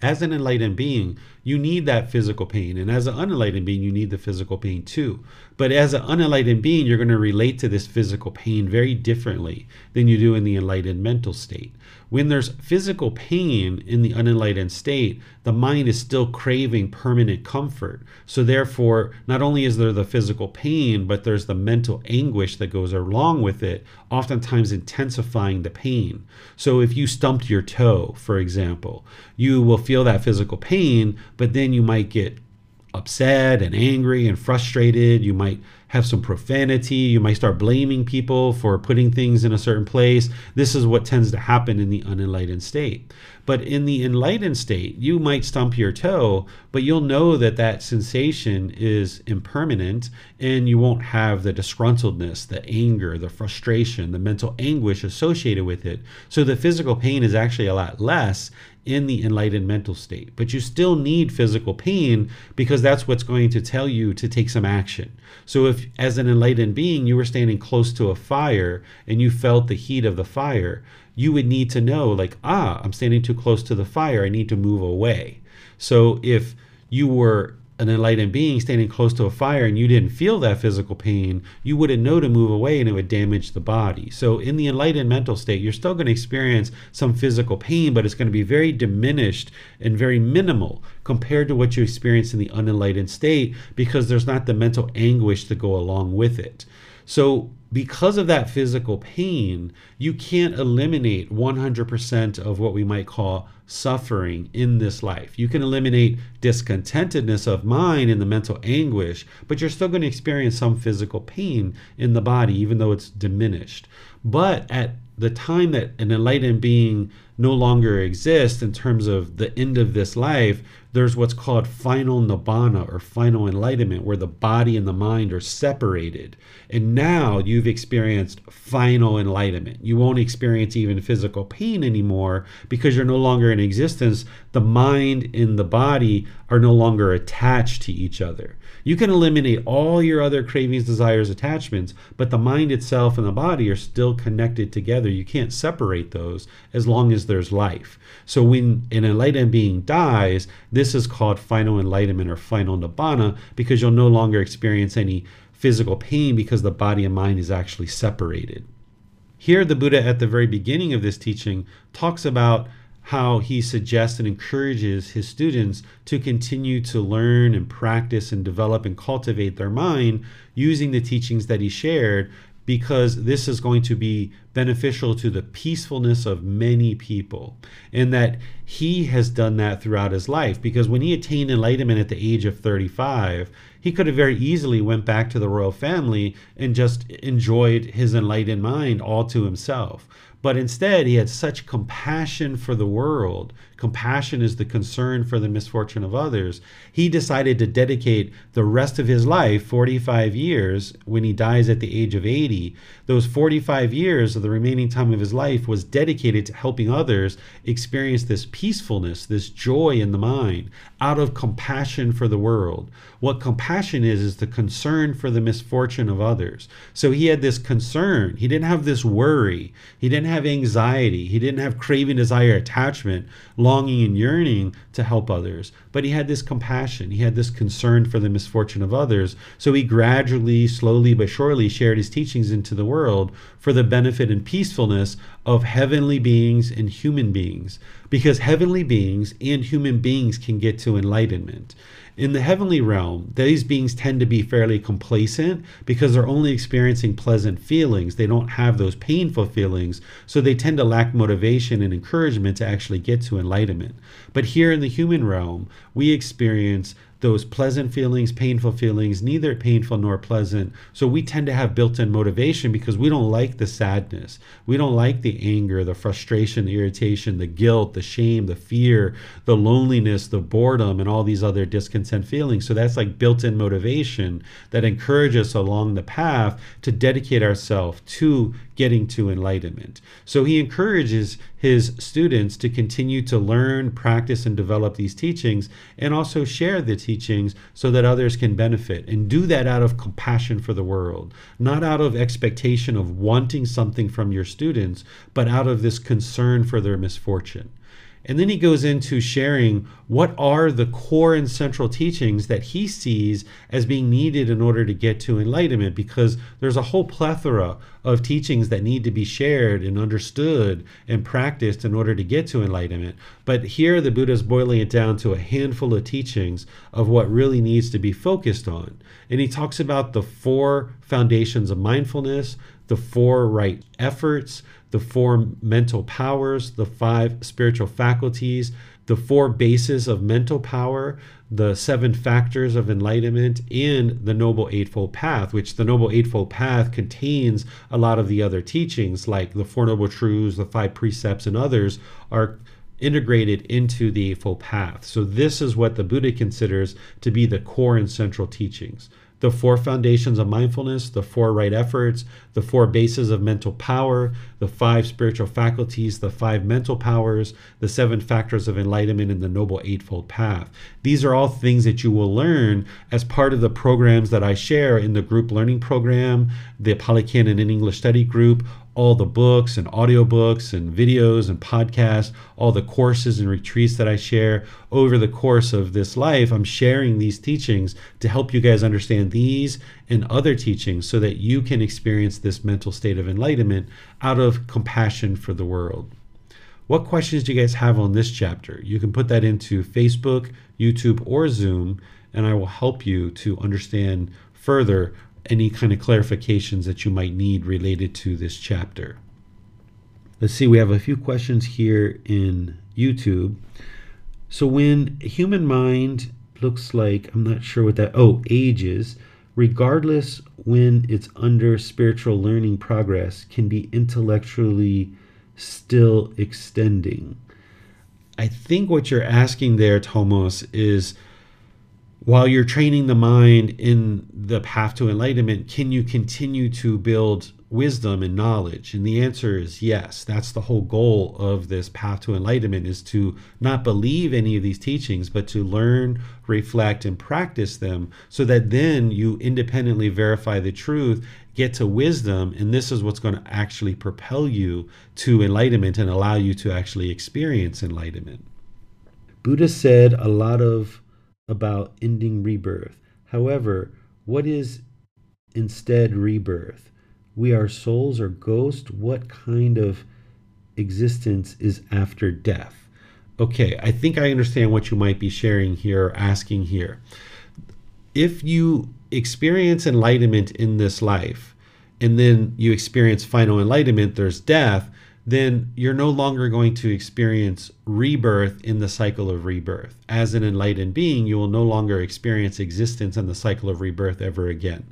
as an enlightened being, you need that physical pain. And as an unenlightened being, you need the physical pain too. But as an unenlightened being, you're going to relate to this physical pain very differently than you do in the enlightened mental state. When there's physical pain in the unenlightened state, the mind is still craving permanent comfort. So, therefore, not only is there the physical pain, but there's the mental anguish that goes along with it, oftentimes intensifying the pain. So, if you stumped your toe, for example, you will feel that physical pain, but then you might get upset and angry and frustrated. You might have some profanity. You might start blaming people for putting things in a certain place. This is what tends to happen in the unenlightened state. But in the enlightened state, you might stump your toe, but you'll know that that sensation is impermanent and you won't have the disgruntledness, the anger, the frustration, the mental anguish associated with it. So the physical pain is actually a lot less in the enlightened mental state. But you still need physical pain because that's what's going to tell you to take some action. So, if as an enlightened being you were standing close to a fire and you felt the heat of the fire, you would need to know, like, ah, I'm standing too close to the fire, I need to move away. So, if you were an enlightened being standing close to a fire and you didn't feel that physical pain, you wouldn't know to move away and it would damage the body. So, in the enlightened mental state, you're still going to experience some physical pain, but it's going to be very diminished and very minimal compared to what you experience in the unenlightened state because there's not the mental anguish to go along with it. So, because of that physical pain, you can't eliminate 100% of what we might call suffering in this life. You can eliminate discontentedness of mind and the mental anguish, but you're still going to experience some physical pain in the body, even though it's diminished. But at the time that an enlightened being no longer exists in terms of the end of this life, there's what's called final nibbana or final enlightenment, where the body and the mind are separated. And now you've experienced final enlightenment. You won't experience even physical pain anymore because you're no longer in existence. The mind and the body are no longer attached to each other. You can eliminate all your other cravings, desires, attachments, but the mind itself and the body are still connected together. You can't separate those as long as there's life. So when an enlightened being dies, this is called final enlightenment or final nibbana because you'll no longer experience any physical pain because the body and mind is actually separated. Here, the Buddha at the very beginning of this teaching talks about how he suggests and encourages his students to continue to learn and practice and develop and cultivate their mind using the teachings that he shared because this is going to be beneficial to the peacefulness of many people and that he has done that throughout his life. Because when he attained enlightenment at the age of 35 he could have very easily went back to the royal family and just enjoyed his enlightened mind all to himself but instead, he had such compassion for the world. Compassion is the concern for the misfortune of others. He decided to dedicate the rest of his life, 45 years, when he dies at the age of 80. Those 45 years of the remaining time of his life was dedicated to helping others experience this peacefulness, this joy in the mind, out of compassion for the world. What compassion is, is the concern for the misfortune of others. So he had this concern. He didn't have this worry. He didn't have anxiety. He didn't have craving, desire, attachment, longing, and yearning to help others. But he had this compassion. He had this concern for the misfortune of others. So he gradually, slowly, but surely shared his teachings into the world for the benefit and peacefulness of heavenly beings and human beings. Because heavenly beings and human beings can get to enlightenment. In the heavenly realm, these beings tend to be fairly complacent because they're only experiencing pleasant feelings. They don't have those painful feelings, so they tend to lack motivation and encouragement to actually get to enlightenment. But here in the human realm, we experience those pleasant feelings, painful feelings, neither painful nor pleasant. So we tend to have built in motivation because we don't like the sadness. We don't like the anger, the frustration, the irritation, the guilt, the shame, the fear, the loneliness, the boredom, and all these other discontent feelings. So that's like built in motivation that encourages us along the path to dedicate ourselves to getting to enlightenment. So he encourages his students to continue to learn, practice, and develop these teachings and also share the teachings so that others can benefit and do that out of compassion for the world, not out of expectation of wanting something from your students, but out of this concern for their misfortune. And then he goes into sharing what are the core and central teachings that he sees as being needed in order to get to enlightenment, because there's a whole plethora of teachings that need to be shared and understood and practiced in order to get to enlightenment. But here the Buddha is boiling it down to a handful of teachings of what really needs to be focused on. And he talks about the four foundations of mindfulness, the four right efforts, the four mental powers, the five spiritual faculties, the four bases of mental power, the seven factors of enlightenment, and the Noble Eightfold Path, which the Noble Eightfold Path contains a lot of the other teachings, like the Four Noble Truths, the five precepts, and others are integrated into the Eightfold Path. So, this is what the Buddha considers to be the core and central teachings the four foundations of mindfulness, the four right efforts, the four bases of mental power, the five spiritual faculties, the five mental powers, the seven factors of enlightenment, and the Noble Eightfold Path. These are all things that you will learn as part of the programs that I share in the group learning program, the Pali Canon and English Study Group, all the books and audiobooks and videos and podcasts, all the courses and retreats that I share over the course of this life. I'm sharing these teachings to help you guys understand these and other teachings so that you can experience this mental state of enlightenment out of compassion for the world. What questions do you guys have on this chapter? You can put that into Facebook, YouTube, or Zoom, and I will help you to understand further any kind of clarifications that you might need related to this chapter. Let's see, we have a few questions here in YouTube. So, when human mind looks like, I'm not sure what that, oh, ages, regardless when it's under spiritual learning progress, can be intellectually still extending. I think what you're asking there, Thomas, is while you're training the mind in the path to enlightenment, can you continue to build wisdom and knowledge? And the answer is yes. That's the whole goal of this path to enlightenment is to not believe any of these teachings, but to learn, reflect, and practice them so that then you independently verify the truth, get to wisdom, and this is what's going to actually propel you to enlightenment and allow you to actually experience enlightenment. Buddha said a lot of about ending rebirth. However, what is instead rebirth? We are souls or ghosts. What kind of existence is after death? Okay, I think I understand what you might be sharing here or asking here. If you experience enlightenment in this life, and then you experience final enlightenment, there's death, then you're no longer going to experience rebirth in the cycle of rebirth. As an enlightened being, you will no longer experience existence in the cycle of rebirth ever again.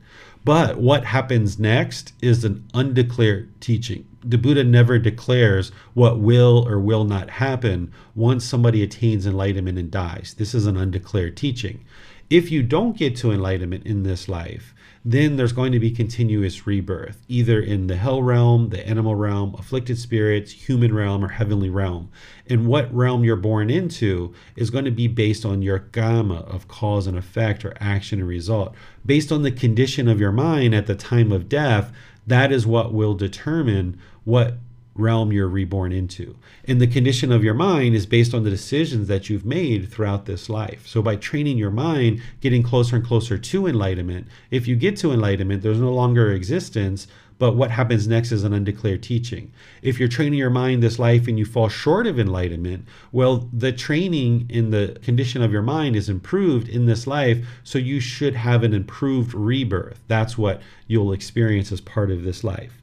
But what happens next is an undeclared teaching. The Buddha never declares what will or will not happen once somebody attains enlightenment and dies. This is an undeclared teaching. If you don't get to enlightenment in this life, then there's going to be continuous rebirth, either in the hell realm, the animal realm, afflicted spirits, human realm, or heavenly realm. And what realm you're born into is going to be based on your karma of cause and effect or action and result. Based on the condition of your mind at the time of death, that is what will determine what realm you're reborn into. And the condition of your mind is based on the decisions that you've made throughout this life. So, by training your mind, getting closer and closer to enlightenment, if you get to enlightenment, there's no longer existence, but what happens next is an undeclared teaching. If you're training your mind this life and you fall short of enlightenment, well, the training in the condition of your mind is improved in this life, so you should have an improved rebirth. That's what you'll experience as part of this life.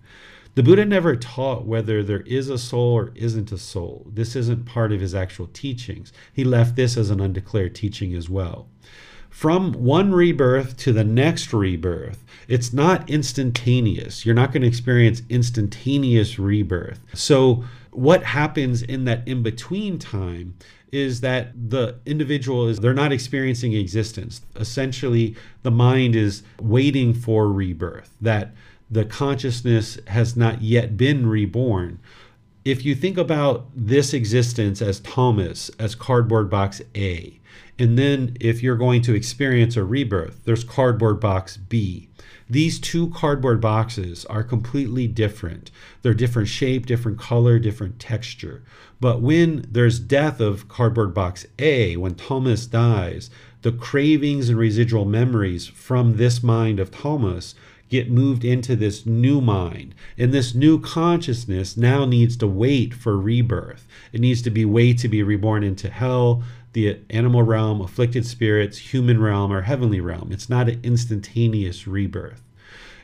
The Buddha never taught whether there is a soul or isn't a soul. This isn't part of his actual teachings. He left this as an undeclared teaching as well from one rebirth to the next rebirth, it's not instantaneous. You're not going to experience instantaneous rebirth. So, what happens in that in between time is that the individual is they're not experiencing existence. Essentially, the mind is waiting for rebirth, that the consciousness has not yet been reborn. If you think about this existence as Thomas, as cardboard box A, and then if you're going to experience a rebirth, there's cardboard box B. These two cardboard boxes are completely different. They're different shape, different color, different texture. But when there's death of cardboard box A, when Thomas dies, the cravings and residual memories from this mind of Thomas get moved into this new mind. And this new consciousness now needs to wait for rebirth. It needs to be wait to be reborn into hell, the animal realm, afflicted spirits, human realm, or heavenly realm. It's not an instantaneous rebirth.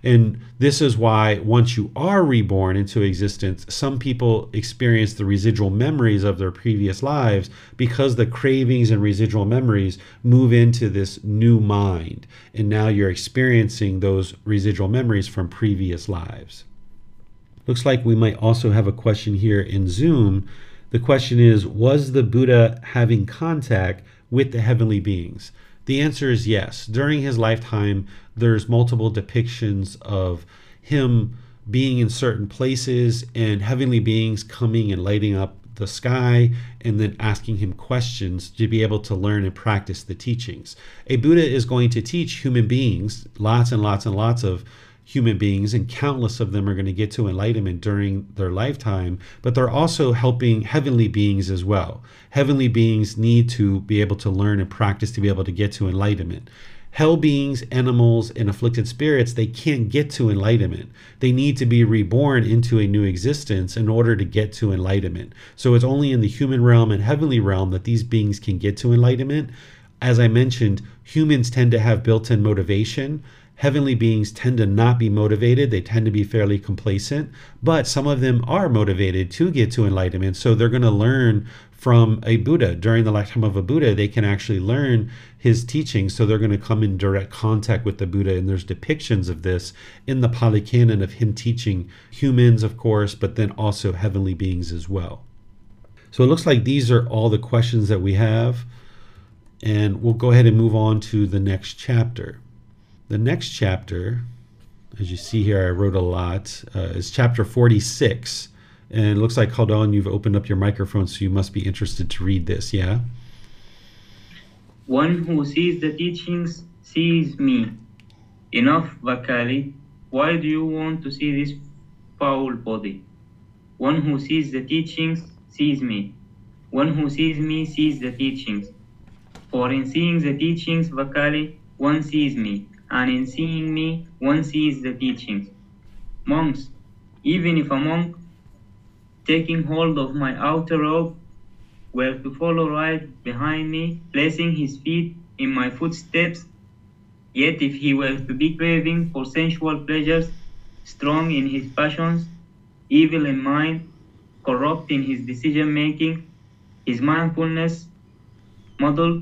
And this is why, once you are reborn into existence, some people experience the residual memories of their previous lives because the cravings and residual memories move into this new mind. And now you're experiencing those residual memories from previous lives. Looks like we might also have a question here in Zoom. The question is Was the Buddha having contact with the heavenly beings? The answer is yes. During his lifetime, there's multiple depictions of him being in certain places and heavenly beings coming and lighting up the sky and then asking him questions to be able to learn and practice the teachings. A Buddha is going to teach human beings lots and lots and lots of human beings, and countless of them are going to get to enlightenment during their lifetime, but they're also helping heavenly beings as well. Heavenly beings need to be able to learn and practice to be able to get to enlightenment. Hell beings, animals, and afflicted spirits, they can't get to enlightenment. They need to be reborn into a new existence in order to get to enlightenment. So it's only in the human realm and heavenly realm that these beings can get to enlightenment. As I mentioned, humans tend to have built in motivation heavenly beings tend to not be motivated. They tend to be fairly complacent, but some of them are motivated to get to enlightenment. So they're going to learn from a Buddha. During the lifetime of a Buddha, they can actually learn his teachings. So they're going to come in direct contact with the Buddha. And there's depictions of this in the Pali Canon of him teaching humans, of course, but then also heavenly beings as well. So it looks like these are all the questions that we have. And we'll go ahead and move on to the next chapter. The next chapter, as you see here, I wrote a lot, uh, is chapter 46. And it looks like, Khaldun, you've opened up your microphone, so you must be interested to read this, yeah? One who sees the teachings sees me. Enough, Vakali. Why do you want to see this foul body? One who sees the teachings sees me. One who sees me sees the teachings. For in seeing the teachings, Vakali, one sees me and in seeing me, one sees the teachings. Monks, even if a monk, taking hold of my outer robe, were to follow right behind me, placing his feet in my footsteps, yet if he were to be craving for sensual pleasures, strong in his passions, evil in mind, corrupt in his decision making, his mindfulness muddled,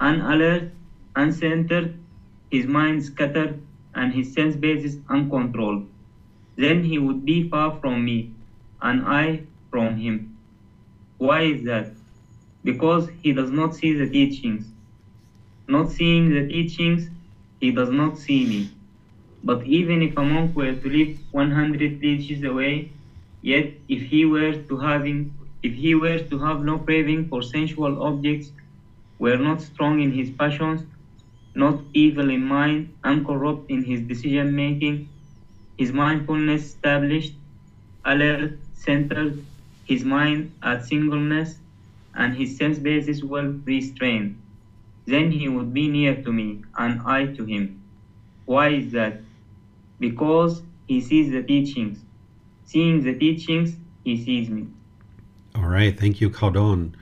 unalert, uncentered, his mind scattered, and his sense basis uncontrolled. Then he would be far from me, and I from him. Why is that? Because he does not see the teachings. Not seeing the teachings, he does not see me. But even if a monk were to live 100 leagues away, yet if he were to having if he were to have no craving for sensual objects, were not strong in his passions, not evil in mind, uncorrupt in his decision making, his mindfulness established, alert, centered, his mind at singleness, and his sense basis well restrained. Then he would be near to me, and I to him. Why is that? Because he sees the teachings. Seeing the teachings, he sees me. All right, thank you, Khaldun.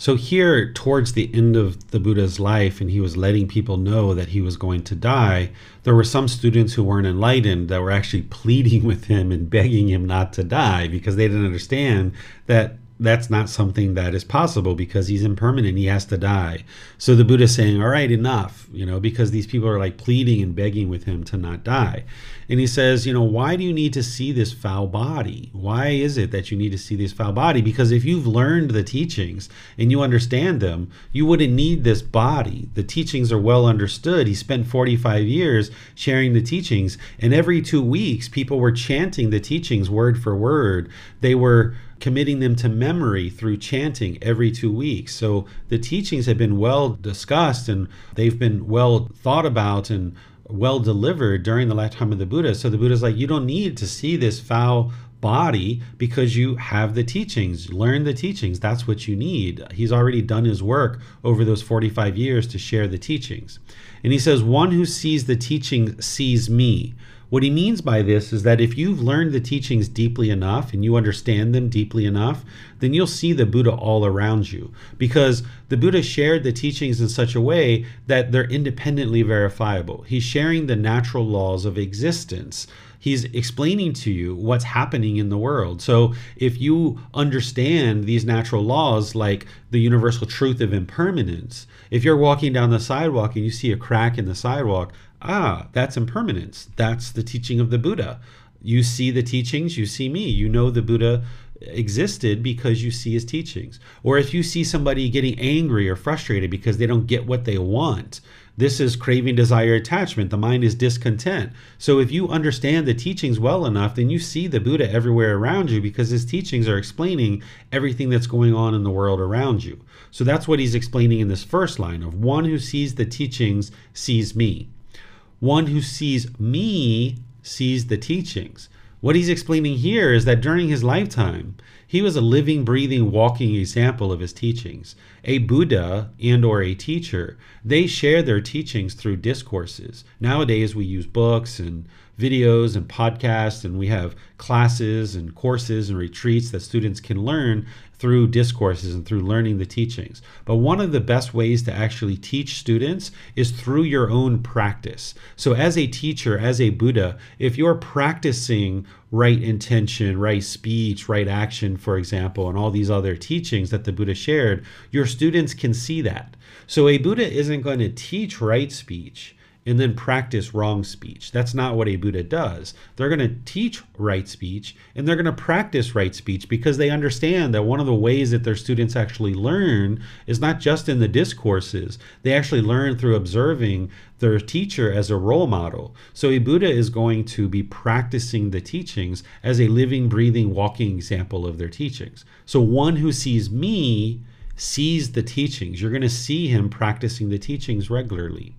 So, here towards the end of the Buddha's life, and he was letting people know that he was going to die, there were some students who weren't enlightened that were actually (laughs) pleading with him and begging him not to die because they didn't understand that that's not something that is possible because he's impermanent. He has to die. So the Buddha is saying, All right, enough, you know, because these people are like pleading and begging with him to not die. And he says, You know, why do you need to see this foul body? Why is it that you need to see this foul body? Because if you've learned the teachings and you understand them, you wouldn't need this body. The teachings are well understood. He spent 45 years sharing the teachings, and every two weeks, people were chanting the teachings word for word. They were committing them to memory through chanting every two weeks. So the teachings have been well discussed and they've been well thought about and well delivered during the lifetime of the Buddha. So the Buddha's like, you don't need to see this foul body because you have the teachings. Learn the teachings. That's what you need. He's already done his work over those 45 years to share the teachings. And he says, One who sees the teaching sees me. What he means by this is that if you've learned the teachings deeply enough and you understand them deeply enough, then you'll see the Buddha all around you. Because the Buddha shared the teachings in such a way that they're independently verifiable. He's sharing the natural laws of existence he's explaining to you what's happening in the world. So if you understand these natural laws like the universal truth of impermanence, if you're walking down the sidewalk and you see a crack in the sidewalk, ah, that's impermanence. That's the teaching of the Buddha. You see the teachings, you see me. You know the Buddha existed because you see his teachings. Or if you see somebody getting angry or frustrated because they don't get what they want, this is craving, desire, attachment. The mind is discontent. So if you understand the teachings well enough, then you see the Buddha everywhere around you because his teachings are explaining everything that's going on in the world around you. So that's what he's explaining in this first line of one who sees the teachings sees me. One who sees me sees the teachings. What he's explaining here is that during his lifetime, he was a living, breathing, walking example of his teachings. A Buddha and or a teacher, they share their teachings through discourses. Nowadays we use books and videos and podcasts and we have classes and courses and retreats that students can learn through discourses and through learning the teachings. But one of the best ways to actually teach students is through your own practice. So, as a teacher, as a Buddha, if you're practicing right intention, right speech, right action, for example, and all these other teachings that the Buddha shared, your students can see that. So, a Buddha isn't going to teach right speech and then practice wrong speech. That's not what a Buddha does. They're going to teach right speech and they're going to practice right speech because they understand that one of the ways that their students actually learn is not just in the discourses, they actually learn through observing their teacher as a role model. So a Buddha is going to be practicing the teachings as a living, breathing, walking example of their teachings. So one who sees me sees the teachings. You're going to see him practicing the teachings regularly.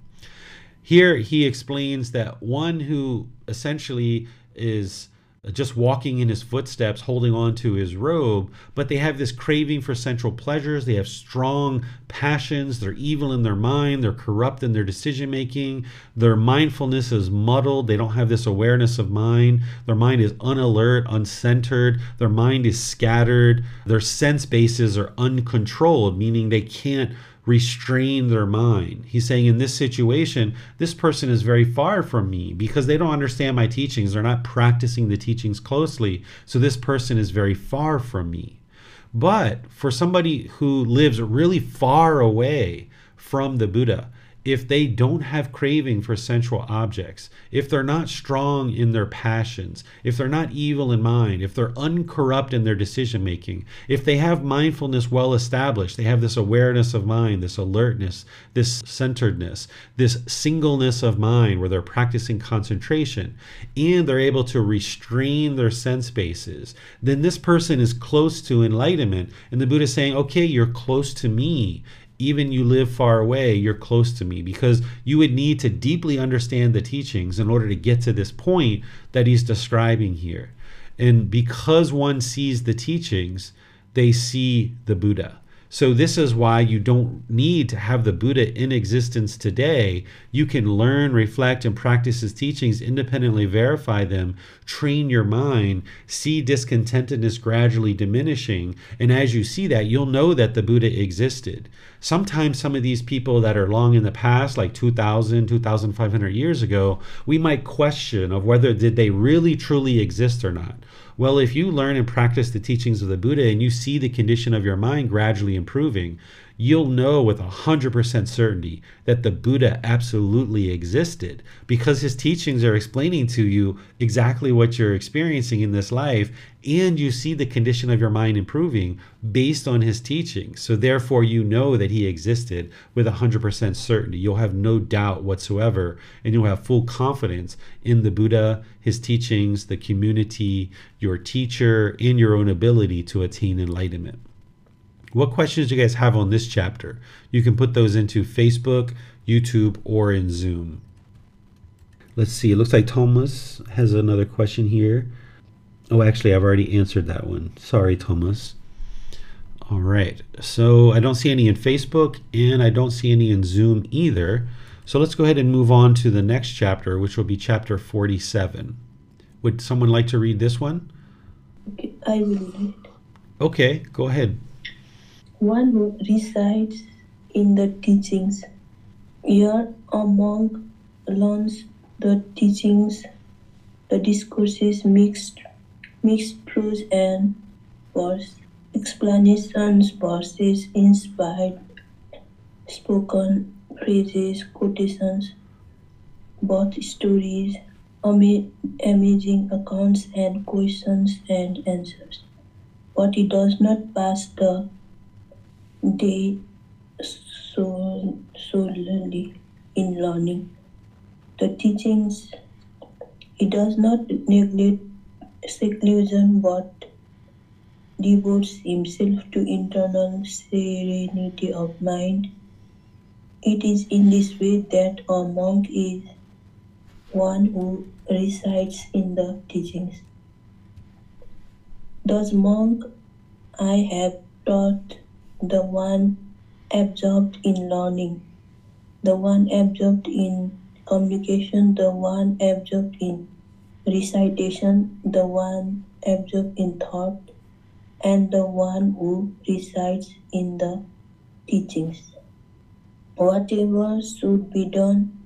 Here he explains that one who essentially is just walking in his footsteps, holding on to his robe, but they have this craving for sensual pleasures. They have strong passions. They're evil in their mind. They're corrupt in their decision making. Their mindfulness is muddled. They don't have this awareness of mind. Their mind is unalert, uncentered. Their mind is scattered. Their sense bases are uncontrolled, meaning they can't restrain their mind. He's saying, in this situation, this person is very far from me because they don't understand my teachings. They're not practicing the teachings closely. So this person is very far from me. But for somebody who lives really far away from the Buddha, if they don't have craving for sensual objects, if they're not strong in their passions, if they're not evil in mind, if they're uncorrupt in their decision making, if they have mindfulness well established, they have this awareness of mind, this alertness, this centeredness, this singleness of mind where they're practicing concentration, and they're able to restrain their sense bases, then this person is close to enlightenment. And the Buddha is saying, okay, you're close to me even you live far away, you're close to me because you would need to deeply understand the teachings in order to get to this point that he's describing here. And because one sees the teachings, they see the Buddha. So, this is why you don't need to have the Buddha in existence today. You can learn, reflect, and practice his teachings, independently verify them, train your mind, see discontentedness gradually diminishing. And as you see that, you'll know that the Buddha existed. Sometimes some of these people that are long in the past, like 2,000, 2,500 years ago, we might question of whether did they really truly exist or not. Well, if you learn and practice the teachings of the Buddha and you see the condition of your mind gradually improving, you'll know with 100% certainty that the Buddha absolutely existed because his teachings are explaining to you exactly what you're experiencing in this life and you see the condition of your mind improving based on his teachings. So, therefore, you know that he existed with 100% certainty. You'll have no doubt whatsoever, and you'll have full confidence in the Buddha, his teachings, the community, your teacher, and your own ability to attain enlightenment. What questions do you guys have on this chapter? You can put those into Facebook, YouTube, or in Zoom. Let's see. It looks like Thomas has another question here. Oh, actually, I've already answered that one. Sorry, Thomas. All right. So I don't see any in Facebook and I don't see any in Zoom either. So let's go ahead and move on to the next chapter, which will be chapter 47. Would someone like to read this one? Okay, I will read. Okay, go ahead. One who resides in the teachings. Here among learns the teachings, the discourses mixed mixed prose and verse, explanations, verses, inspired, spoken phrases, quotations, both stories, ama- amazing accounts, and questions and answers. But he does not pass the day so solely in learning the teachings. He does not neglect seclusion but devotes himself to internal serenity of mind. It is in this way that a monk is one who resides in the teachings. Thus, monk, I have taught the one absorbed in learning, the one absorbed in communication, the one absorbed in recitation, the one absorbed in thought, and the one who resides in the teachings. Whatever should be done,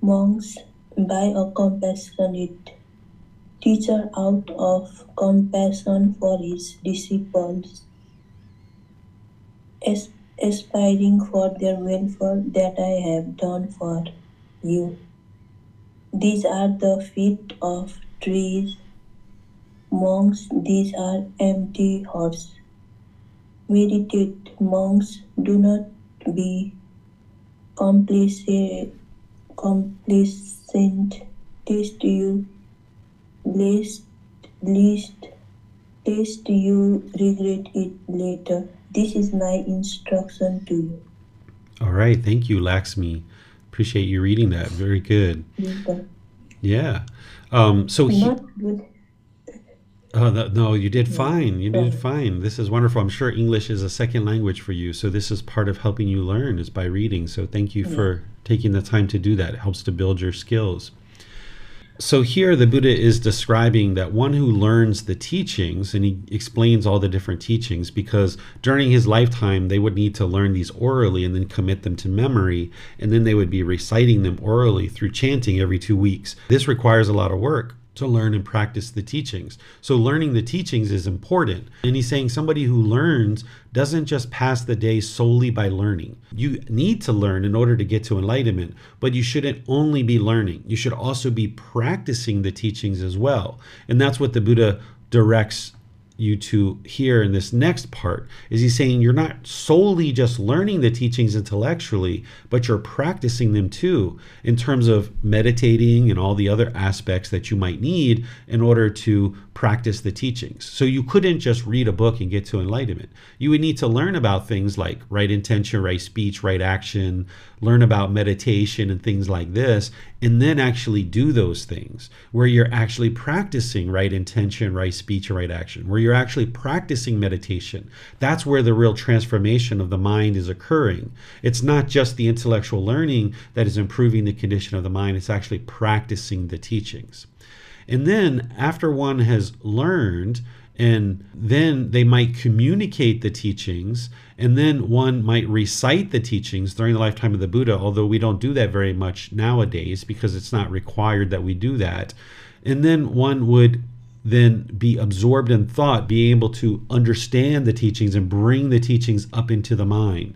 monks, by a compassionate teacher out of compassion for his disciples, as- aspiring for their welfare that I have done for you. These are the feet of trees. Monks, these are empty hearts. Meditate, monks, do not be complacent. complacent. Taste you, lest, least, taste you regret it later. This is my instruction to you. All right. Thank you, Laxmi. Appreciate you reading that. Very good. Yeah. Um, so he. Oh, no, no, you did fine. You did fine. This is wonderful. I'm sure English is a second language for you. So this is part of helping you learn is by reading. So thank you for taking the time to do that. It helps to build your skills. So here the Buddha is describing that one who learns the teachings and he explains all the different teachings because during his lifetime they would need to learn these orally and then commit them to memory and then they would be reciting them orally through chanting every 2 weeks. This requires a lot of work to learn and practice the teachings. So learning the teachings is important. And he's saying somebody who learns doesn't just pass the day solely by learning. You need to learn in order to get to enlightenment, but you shouldn't only be learning. You should also be practicing the teachings as well. And that's what the Buddha directs you to hear in this next part is he's saying you're not solely just learning the teachings intellectually but you're practicing them too in terms of meditating and all the other aspects that you might need in order to practice the teachings. So you couldn't just read a book and get to enlightenment. You would need to learn about things like right intention right speech right action learn about meditation and things like this and then actually do those things where you're actually practicing right intention right speech and right action where you're actually practicing meditation. That's where the real transformation of the mind is occurring. It's not just the intellectual learning that is improving the condition of the mind, it's actually practicing the teachings. And then after one has learned, and then they might communicate the teachings and then one might recite the teachings during the lifetime of the buddha although we don't do that very much nowadays because it's not required that we do that. And then one would then be absorbed in thought be able to understand the teachings and bring the teachings up into the mind.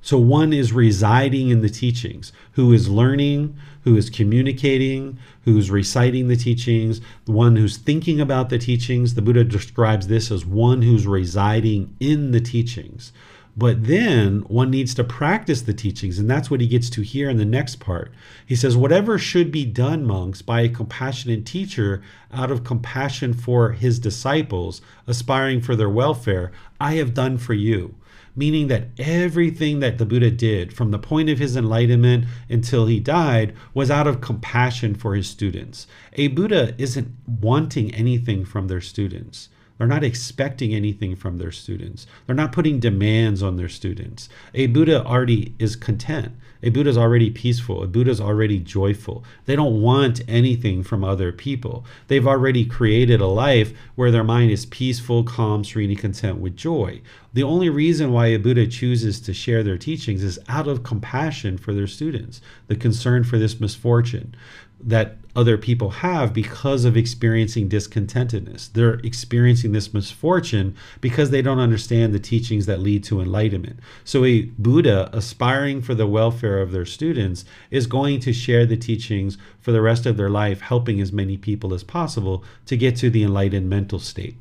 So one is residing in the teachings, who is learning, who is communicating, who's reciting the teachings, the one who's thinking about the teachings. The Buddha describes this as one who's residing in the teachings. But then one needs to practice the teachings, and that's what he gets to here in the next part. He says, Whatever should be done, monks, by a compassionate teacher out of compassion for his disciples, aspiring for their welfare, I have done for you meaning that everything that the Buddha did from the point of his enlightenment until he died was out of compassion for his students. A Buddha isn't wanting anything from their students. They're not expecting anything from their students. They're not putting demands on their students. A Buddha already is content. A Buddha is already peaceful. A Buddha is already joyful. They don't want anything from other people. They've already created a life where their mind is peaceful, calm, serene, content with joy. The only reason why a Buddha chooses to share their teachings is out of compassion for their students, the concern for this misfortune that other people have because of experiencing discontentedness. They're experiencing this misfortune because they don't understand the teachings that lead to enlightenment. So, a Buddha aspiring for the welfare of their students is going to share the teachings for the rest of their life, helping as many people as possible to get to the enlightened mental state.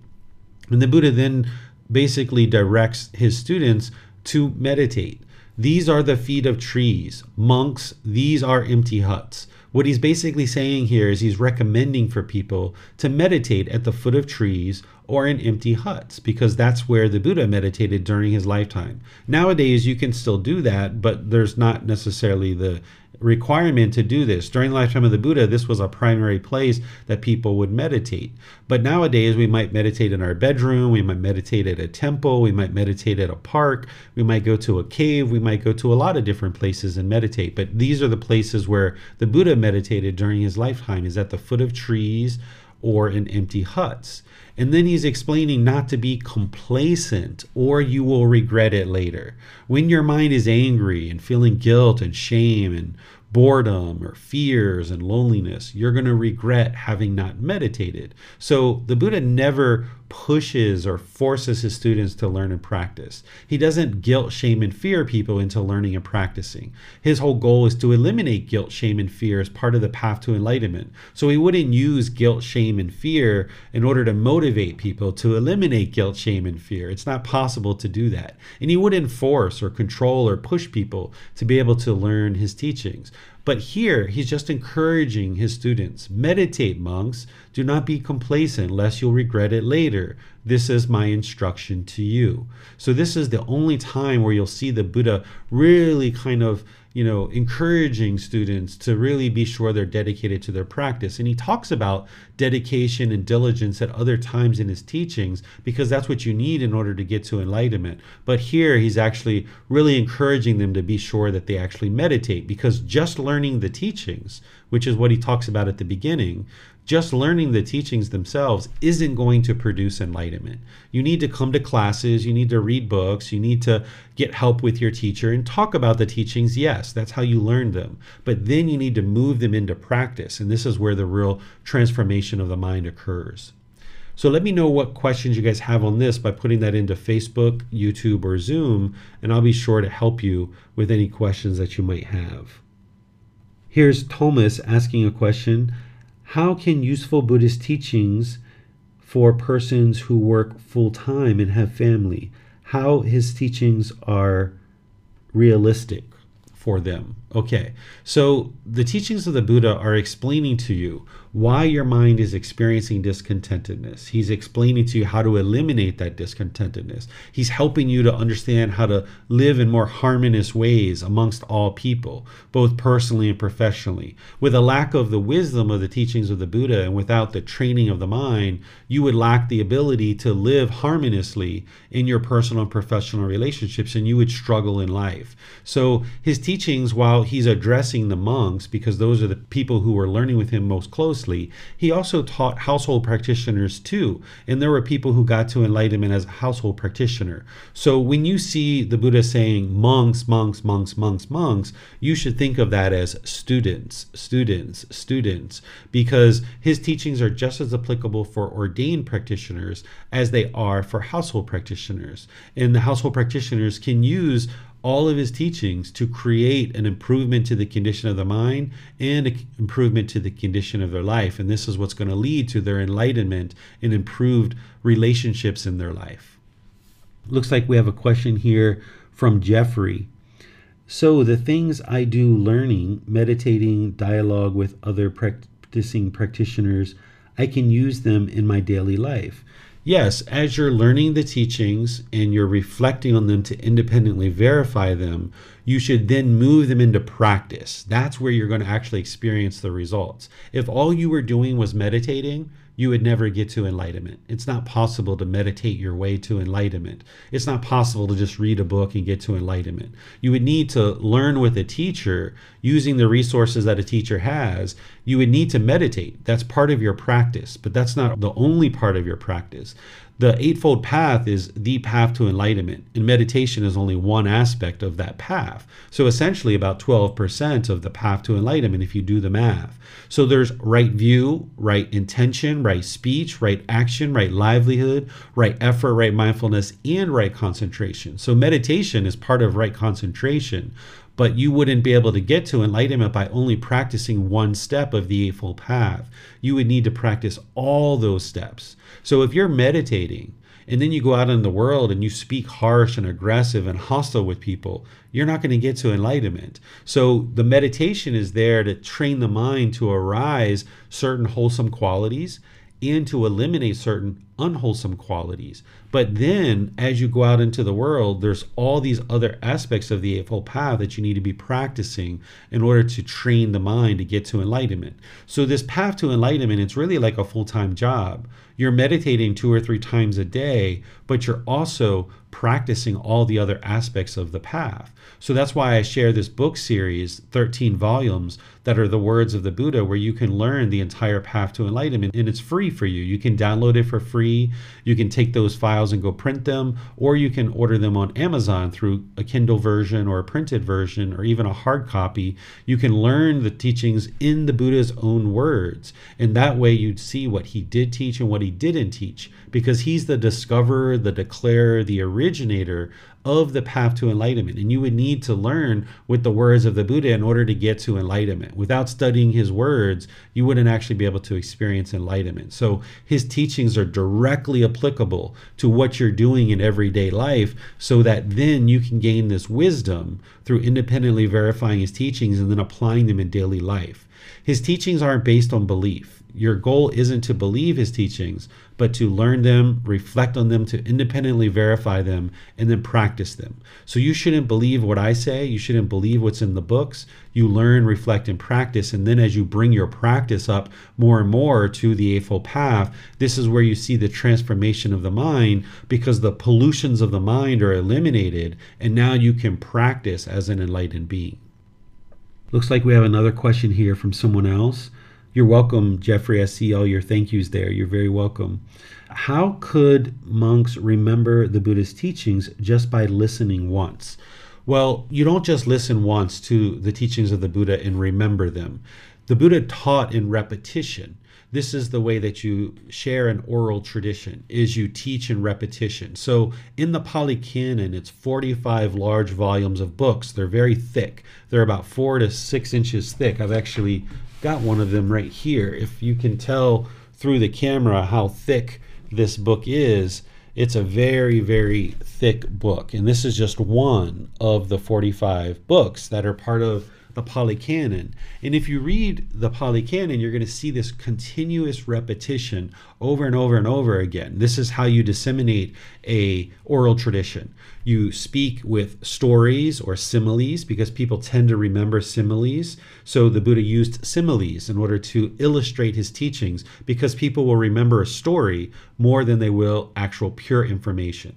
And the Buddha then basically directs his students to meditate. These are the feet of trees. Monks, these are empty huts. What he's basically saying here is he's recommending for people to meditate at the foot of trees or in empty huts because that's where the Buddha meditated during his lifetime. Nowadays, you can still do that, but there's not necessarily the requirement to do this. During the lifetime of the Buddha, this was a primary place that people would meditate. But nowadays, we might meditate in our bedroom, we might meditate at a temple, we might meditate at a park, we might go to a cave, we might go to a lot of different places and meditate. But these are the places where the Buddha meditated during his lifetime, is at the foot of trees or in empty huts. And then he's explaining not to be complacent or you will regret it later. When your mind is angry and feeling guilt and shame and boredom or fears and loneliness, you're going to regret having not meditated. So the Buddha never pushes or forces his students to learn and practice. He doesn't guilt, shame, and fear people into learning and practicing. His whole goal is to eliminate guilt, shame, and fear as part of the path to enlightenment. So he wouldn't use guilt, shame, and fear in order to motivate people to eliminate guilt, shame, and fear. It's not possible to do that. And he wouldn't force or control or push people to be able to learn his teachings. But here, he's just encouraging his students meditate, monks. Do not be complacent, lest you'll regret it later. This is my instruction to you. So, this is the only time where you'll see the Buddha really kind of you know, encouraging students to really be sure they're dedicated to their practice. And he talks about dedication and diligence at other times in his teachings because that's what you need in order to get to enlightenment. But here he's actually really encouraging them to be sure that they actually meditate because just learning the teachings, which is what he talks about at the beginning, just learning the teachings themselves isn't going to produce enlightenment. You need to come to classes, you need to read books, you need to get help with your teacher and talk about the teachings. Yes, that's how you learn them. But then you need to move them into practice. And this is where the real transformation of the mind occurs. So let me know what questions you guys have on this by putting that into Facebook, YouTube, or Zoom, and I'll be sure to help you with any questions that you might have. Here's Thomas asking a question how can useful Buddhist teachings for persons who work full time and have family, how his teachings are realistic for them. Okay, so the teachings of the Buddha are explaining to you why your mind is experiencing discontentedness. He's explaining to you how to eliminate that discontentedness. He's helping you to understand how to live in more harmonious ways amongst all people, both personally and professionally. With a lack of the wisdom of the teachings of the Buddha and without the training of the mind, you would lack the ability to live harmoniously in your personal and professional relationships and you would struggle in life. So his teachings, while he's addressing the monks, because those are the people who were learning with him most closely, he also taught household practitioners too. And there were people who got to enlightenment as a household practitioner. So when you see the Buddha saying monks, monks, monks, monks, monks, you should think of that as students, students, students, because his teachings are just as applicable for ordained practitioners as they are for household practitioners. And the household practitioners can use all of his teachings to create an improvement to the condition of the mind and an improvement to the condition of their life. And this is what's going to lead to their enlightenment and improved relationships in their life. Looks like we have a question here from Jeffrey. So, the things I do learning, meditating, dialogue with other practicing practitioners, I can use them in my daily life yes, as you're learning the teachings and you're reflecting on them to independently verify them, you should then move them into practice. That's where you're going to actually experience the results. If all you were doing was meditating, you would never get to enlightenment. It's not possible to meditate your way to enlightenment. It's not possible to just read a book and get to enlightenment. You would need to learn with a teacher using the resources that a teacher has. You would need to meditate. That's part of your practice, but that's not the only part of your practice. The Eightfold Path is the path to enlightenment, and meditation is only one aspect of that path. So, essentially, about 12% of the path to enlightenment if you do the math. So, there's right view, right intention, right speech, right action, right livelihood, right effort, right mindfulness, and right concentration. So, meditation is part of right concentration but you wouldn't be able to get to enlightenment by only practicing one step of the Eightfold Path. You would need to practice all those steps. So if you're meditating and then you go out in the world and you speak harsh and aggressive and hostile with people, you're not going to get to enlightenment. So the meditation is there to train the mind to arise certain wholesome qualities and to eliminate certain unwholesome qualities. But then, as you go out into the world, there's all these other aspects of the Eightfold Path that you need to be practicing in order to train the mind to get to enlightenment. So, this path to enlightenment, it's really like a full time job. You're meditating two or three times a day, but you're also practicing all the other aspects of the path. So that's why I share this book series, 13 volumes, that are the words of the Buddha, where you can learn the entire path to enlightenment. And it's free for you. You can download it for free. You can take those files and go print them, or you can order them on Amazon through a Kindle version or a printed version or even a hard copy. You can learn the teachings in the Buddha's own words. And that way you'd see what he did teach and what he didn't teach, because he's the discoverer, the declarer, the originator of the path to enlightenment. And you would need to learn with the words of the Buddha in order to get to enlightenment. Without studying his words, you wouldn't actually be able to experience enlightenment. So his teachings are directly applicable to what you're doing in everyday life so that then you can gain this wisdom through independently verifying his teachings and then applying them in daily life. His teachings aren't based on belief your goal isn't to believe his teachings, but to learn them, reflect on them, to independently verify them, and then practice them. So you shouldn't believe what I say. You shouldn't believe what's in the books. You learn, reflect, and practice. And then as you bring your practice up more and more to the Eightfold Path, this is where you see the transformation of the mind because the pollutions of the mind are eliminated. And now you can practice as an enlightened being. Looks like we have another question here from someone else. You're welcome, Jeffrey. I see all your thank yous there. You're very welcome. How could monks remember the Buddhist teachings just by listening once? Well, you don't just listen once to the teachings of the Buddha and remember them. The Buddha taught in repetition. This is the way that you share an oral tradition is you teach in repetition. So in the Pali Canon, it's 45 large volumes of books. They're very thick. They're about four to six inches thick. I've actually got one of them right here. If you can tell through the camera how thick this book is, it's a very, very thick book. And this is just one of the 45 books that are part of the Pali Canon. And if you read the Pali Canon, you're going to see this continuous repetition over and over and over again. This is how you disseminate a oral tradition. You speak with stories or similes because people tend to remember similes. So the Buddha used similes in order to illustrate his teachings because people will remember a story more than they will actual pure information.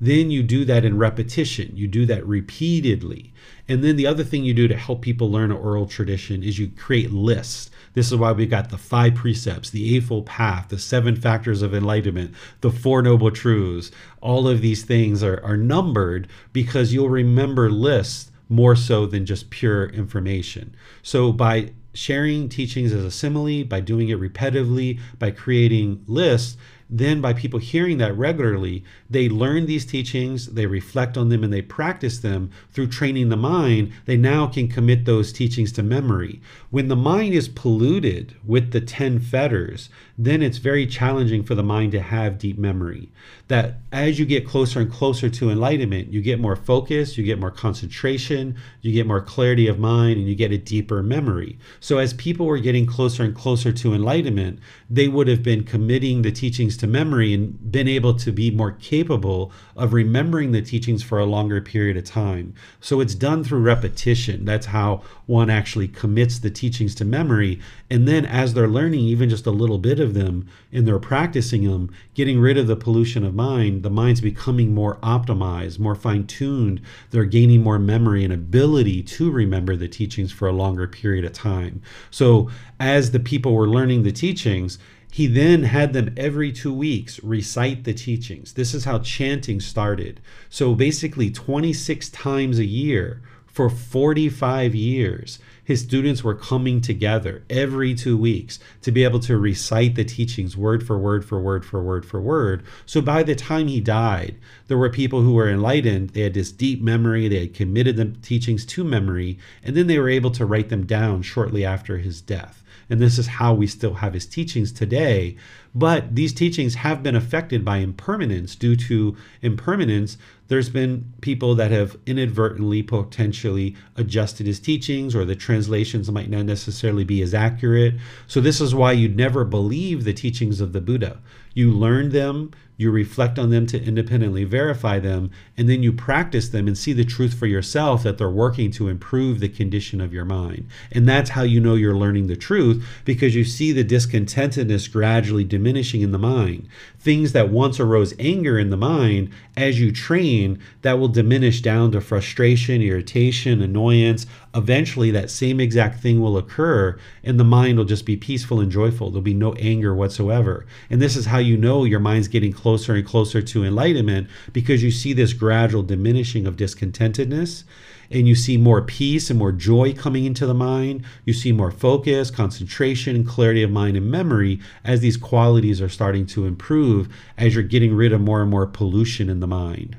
Then you do that in repetition. You do that repeatedly. And then the other thing you do to help people learn an oral tradition is you create lists. This is why we've got the five precepts, the Eightfold Path, the seven factors of enlightenment, the Four Noble Truths. All of these things are, are numbered because you'll remember lists more so than just pure information. So by sharing teachings as a simile, by doing it repetitively, by creating lists, then by people hearing that regularly, they learn these teachings, they reflect on them, and they practice them through training the mind. They now can commit those teachings to memory. When the mind is polluted with the 10 fetters, then it's very challenging for the mind to have deep memory. That as you get closer and closer to enlightenment, you get more focus, you get more concentration, you get more clarity of mind, and you get a deeper memory. So, as people were getting closer and closer to enlightenment, they would have been committing the teachings to memory and been able to be more capable of remembering the teachings for a longer period of time. So, it's done through repetition. That's how one actually commits the teachings to memory. And then, as they're learning even just a little bit of them and they're practicing them, getting rid of the pollution of mind, the mind's becoming more optimized, more fine tuned. They're gaining more memory and ability to remember the teachings for a longer period of time. So, as the people were learning the teachings, he then had them every two weeks recite the teachings. This is how chanting started. So basically, 26 times a year for 45 years, his students were coming together every two weeks to be able to recite the teachings word for word for word for word for word. So by the time he died, there were people who were enlightened. They had this deep memory, they had committed the teachings to memory, and then they were able to write them down shortly after his death. And this is how we still have his teachings today. But these teachings have been affected by impermanence. Due to impermanence, there's been people that have inadvertently, potentially adjusted his teachings, or the translations might not necessarily be as accurate. So, this is why you'd never believe the teachings of the Buddha. You learn them, you reflect on them to independently verify them, and then you practice them and see the truth for yourself that they're working to improve the condition of your mind. And that's how you know you're learning the truth because you see the discontentedness gradually diminishing in the mind. Things that once arose anger in the mind, as you train, that will diminish down to frustration, irritation, annoyance. Eventually, that same exact thing will occur, and the mind will just be peaceful and joyful. There'll be no anger whatsoever. And this is how you know your mind's getting closer and closer to enlightenment because you see this gradual diminishing of discontentedness and you see more peace and more joy coming into the mind. You see more focus, concentration, clarity of mind, and memory as these qualities are starting to improve as you're getting rid of more and more pollution in the mind.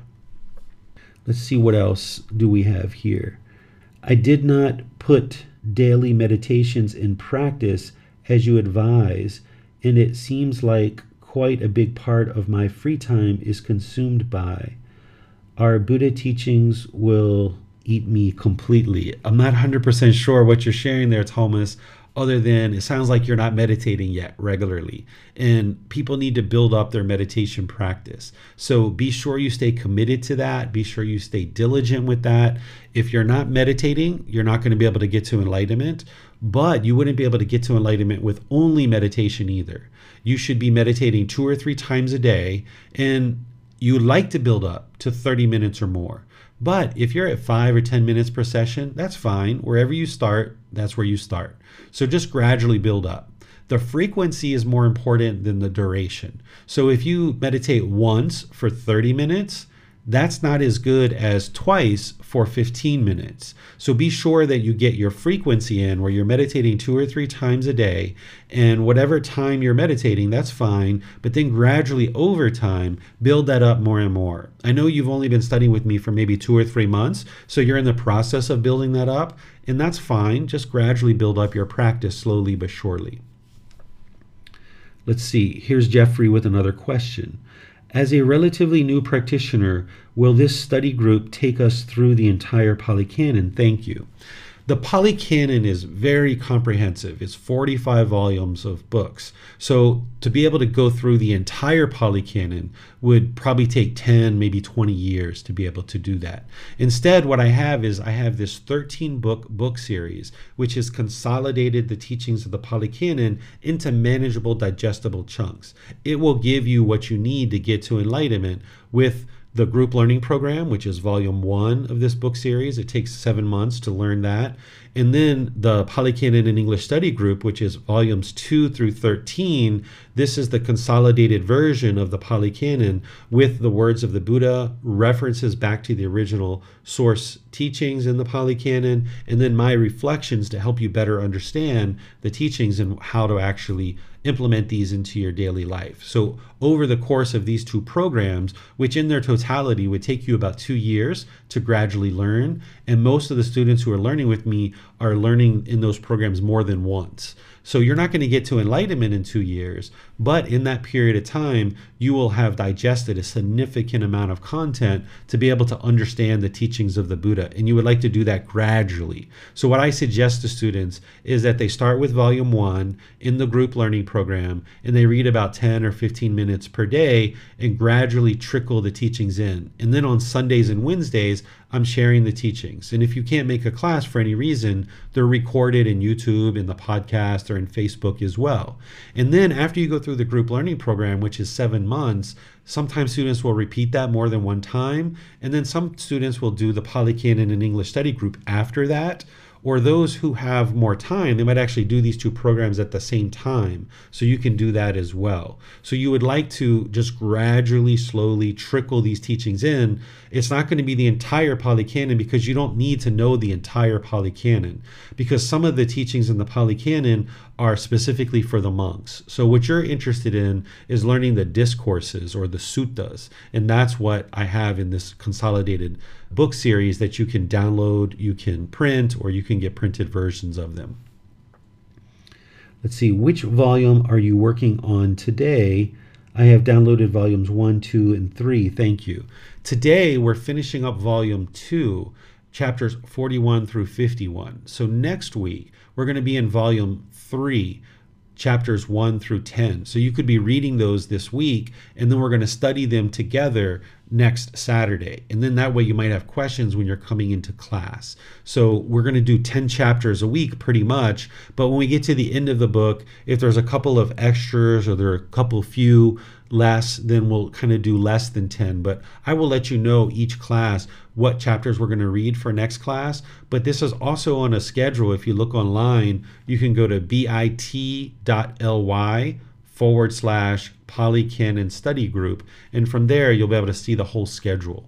Let's see what else do we have here. I did not put daily meditations in practice as you advise, and it seems like quite a big part of my free time is consumed by. Our Buddha teachings will eat me completely. I'm not 100% sure what you're sharing there, Thomas, other than it sounds like you're not meditating yet regularly. And people need to build up their meditation practice. So be sure you stay committed to that. Be sure you stay diligent with that. If you're not meditating, you're not going to be able to get to enlightenment, but you wouldn't be able to get to enlightenment with only meditation either. You should be meditating two or three times a day, and you like to build up to 30 minutes or more. But if you're at five or 10 minutes per session, that's fine. Wherever you start, that's where you start. So just gradually build up. The frequency is more important than the duration. So if you meditate once for 30 minutes, that's not as good as twice for 15 minutes. So be sure that you get your frequency in where you're meditating two or three times a day. And whatever time you're meditating, that's fine. But then gradually over time, build that up more and more. I know you've only been studying with me for maybe two or three months. So you're in the process of building that up. And that's fine. Just gradually build up your practice slowly but surely. Let's see. Here's Jeffrey with another question. As a relatively new practitioner, will this study group take us through the entire Pali Canon? Thank you. The Pali Canon is very comprehensive. It's 45 volumes of books. So to be able to go through the entire Pali Canon would probably take 10, maybe 20 years to be able to do that. Instead, what I have is I have this 13 book book series, which has consolidated the teachings of the Pali Canon into manageable, digestible chunks. It will give you what you need to get to enlightenment with the group learning program, which is volume one of this book series. It takes seven months to learn that. And then the Pali Canon and English Study Group, which is volumes 2 through 13. This is the consolidated version of the Pali Canon with the words of the Buddha, references back to the original source teachings in the Pali Canon, and then my reflections to help you better understand the teachings and how to actually implement these into your daily life. So, over the course of these two programs, which in their totality would take you about two years to gradually learn, and most of the students who are learning with me are learning in those programs more than once. So you're not going to get to enlightenment in two years, but in that period of time, you will have digested a significant amount of content to be able to understand the teachings of the Buddha. And you would like to do that gradually. So, what I suggest to students is that they start with volume one in the group learning program and they read about 10 or 15 minutes per day and gradually trickle the teachings in. And then on Sundays and Wednesdays, I'm sharing the teachings. And if you can't make a class for any reason, they're recorded in YouTube, in the podcast, or in Facebook as well. And then after you go through the group learning program, which is seven months, sometimes students will repeat that more than one time. And then some students will do the Pali Canon and English study group after that or those who have more time, they might actually do these two programs at the same time. So you can do that as well. So you would like to just gradually, slowly trickle these teachings in. It's not going to be the entire Pali Canon because you don't need to know the entire Pali Canon because some of the teachings in the Pali Canon are specifically for the monks. So what you're interested in is learning the discourses or the suttas, and that's what I have in this consolidated book series that you can download, you can print, or you can get printed versions of them. Let's see, which volume are you working on today? I have downloaded volumes 1, 2, and 3. Thank you. Today, we're finishing up volume 2, chapters 41 through 51. So next week, we're going to be in volume 3, chapters 1 through 10. So you could be reading those this week, and then we're going to study them together next Saturday. And then that way you might have questions when you're coming into class. So we're going to do 10 chapters a week pretty much. But when we get to the end of the book, if there's a couple of extras or there are a couple few less, then we'll kind of do less than 10. But I will let you know each class what chapters we're going to read for next class. But this is also on a schedule. If you look online, you can go to bit.ly forward slash Pali Canon study group. And from there, you'll be able to see the whole schedule.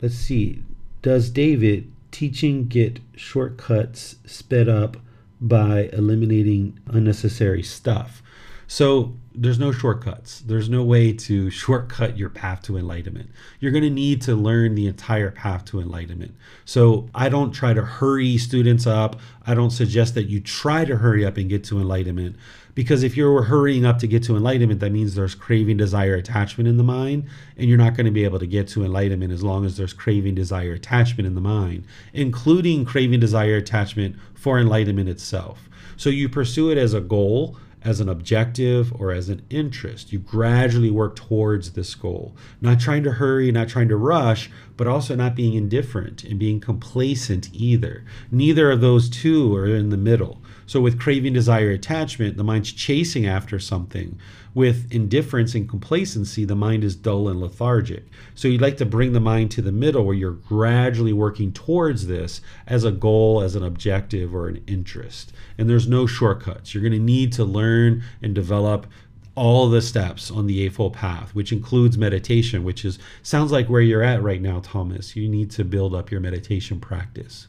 Let's see. Does David teaching get shortcuts sped up by eliminating unnecessary stuff? So there's no shortcuts. There's no way to shortcut your path to enlightenment. You're going to need to learn the entire path to enlightenment. So I don't try to hurry students up. I don't suggest that you try to hurry up and get to enlightenment. Because if you're hurrying up to get to enlightenment, that means there's craving, desire, attachment in the mind, and you're not going to be able to get to enlightenment as long as there's craving, desire, attachment in the mind, including craving, desire, attachment for enlightenment itself. So you pursue it as a goal as an objective or as an interest. You gradually work towards this goal, not trying to hurry, not trying to rush, but also not being indifferent and being complacent either. Neither of those two are in the middle. So, with craving, desire, attachment, the mind's chasing after something. With indifference and complacency, the mind is dull and lethargic. So, you'd like to bring the mind to the middle where you're gradually working towards this as a goal, as an objective, or an interest. And there's no shortcuts. You're going to need to learn and develop all the steps on the eightfold path which includes meditation which is sounds like where you're at right now thomas you need to build up your meditation practice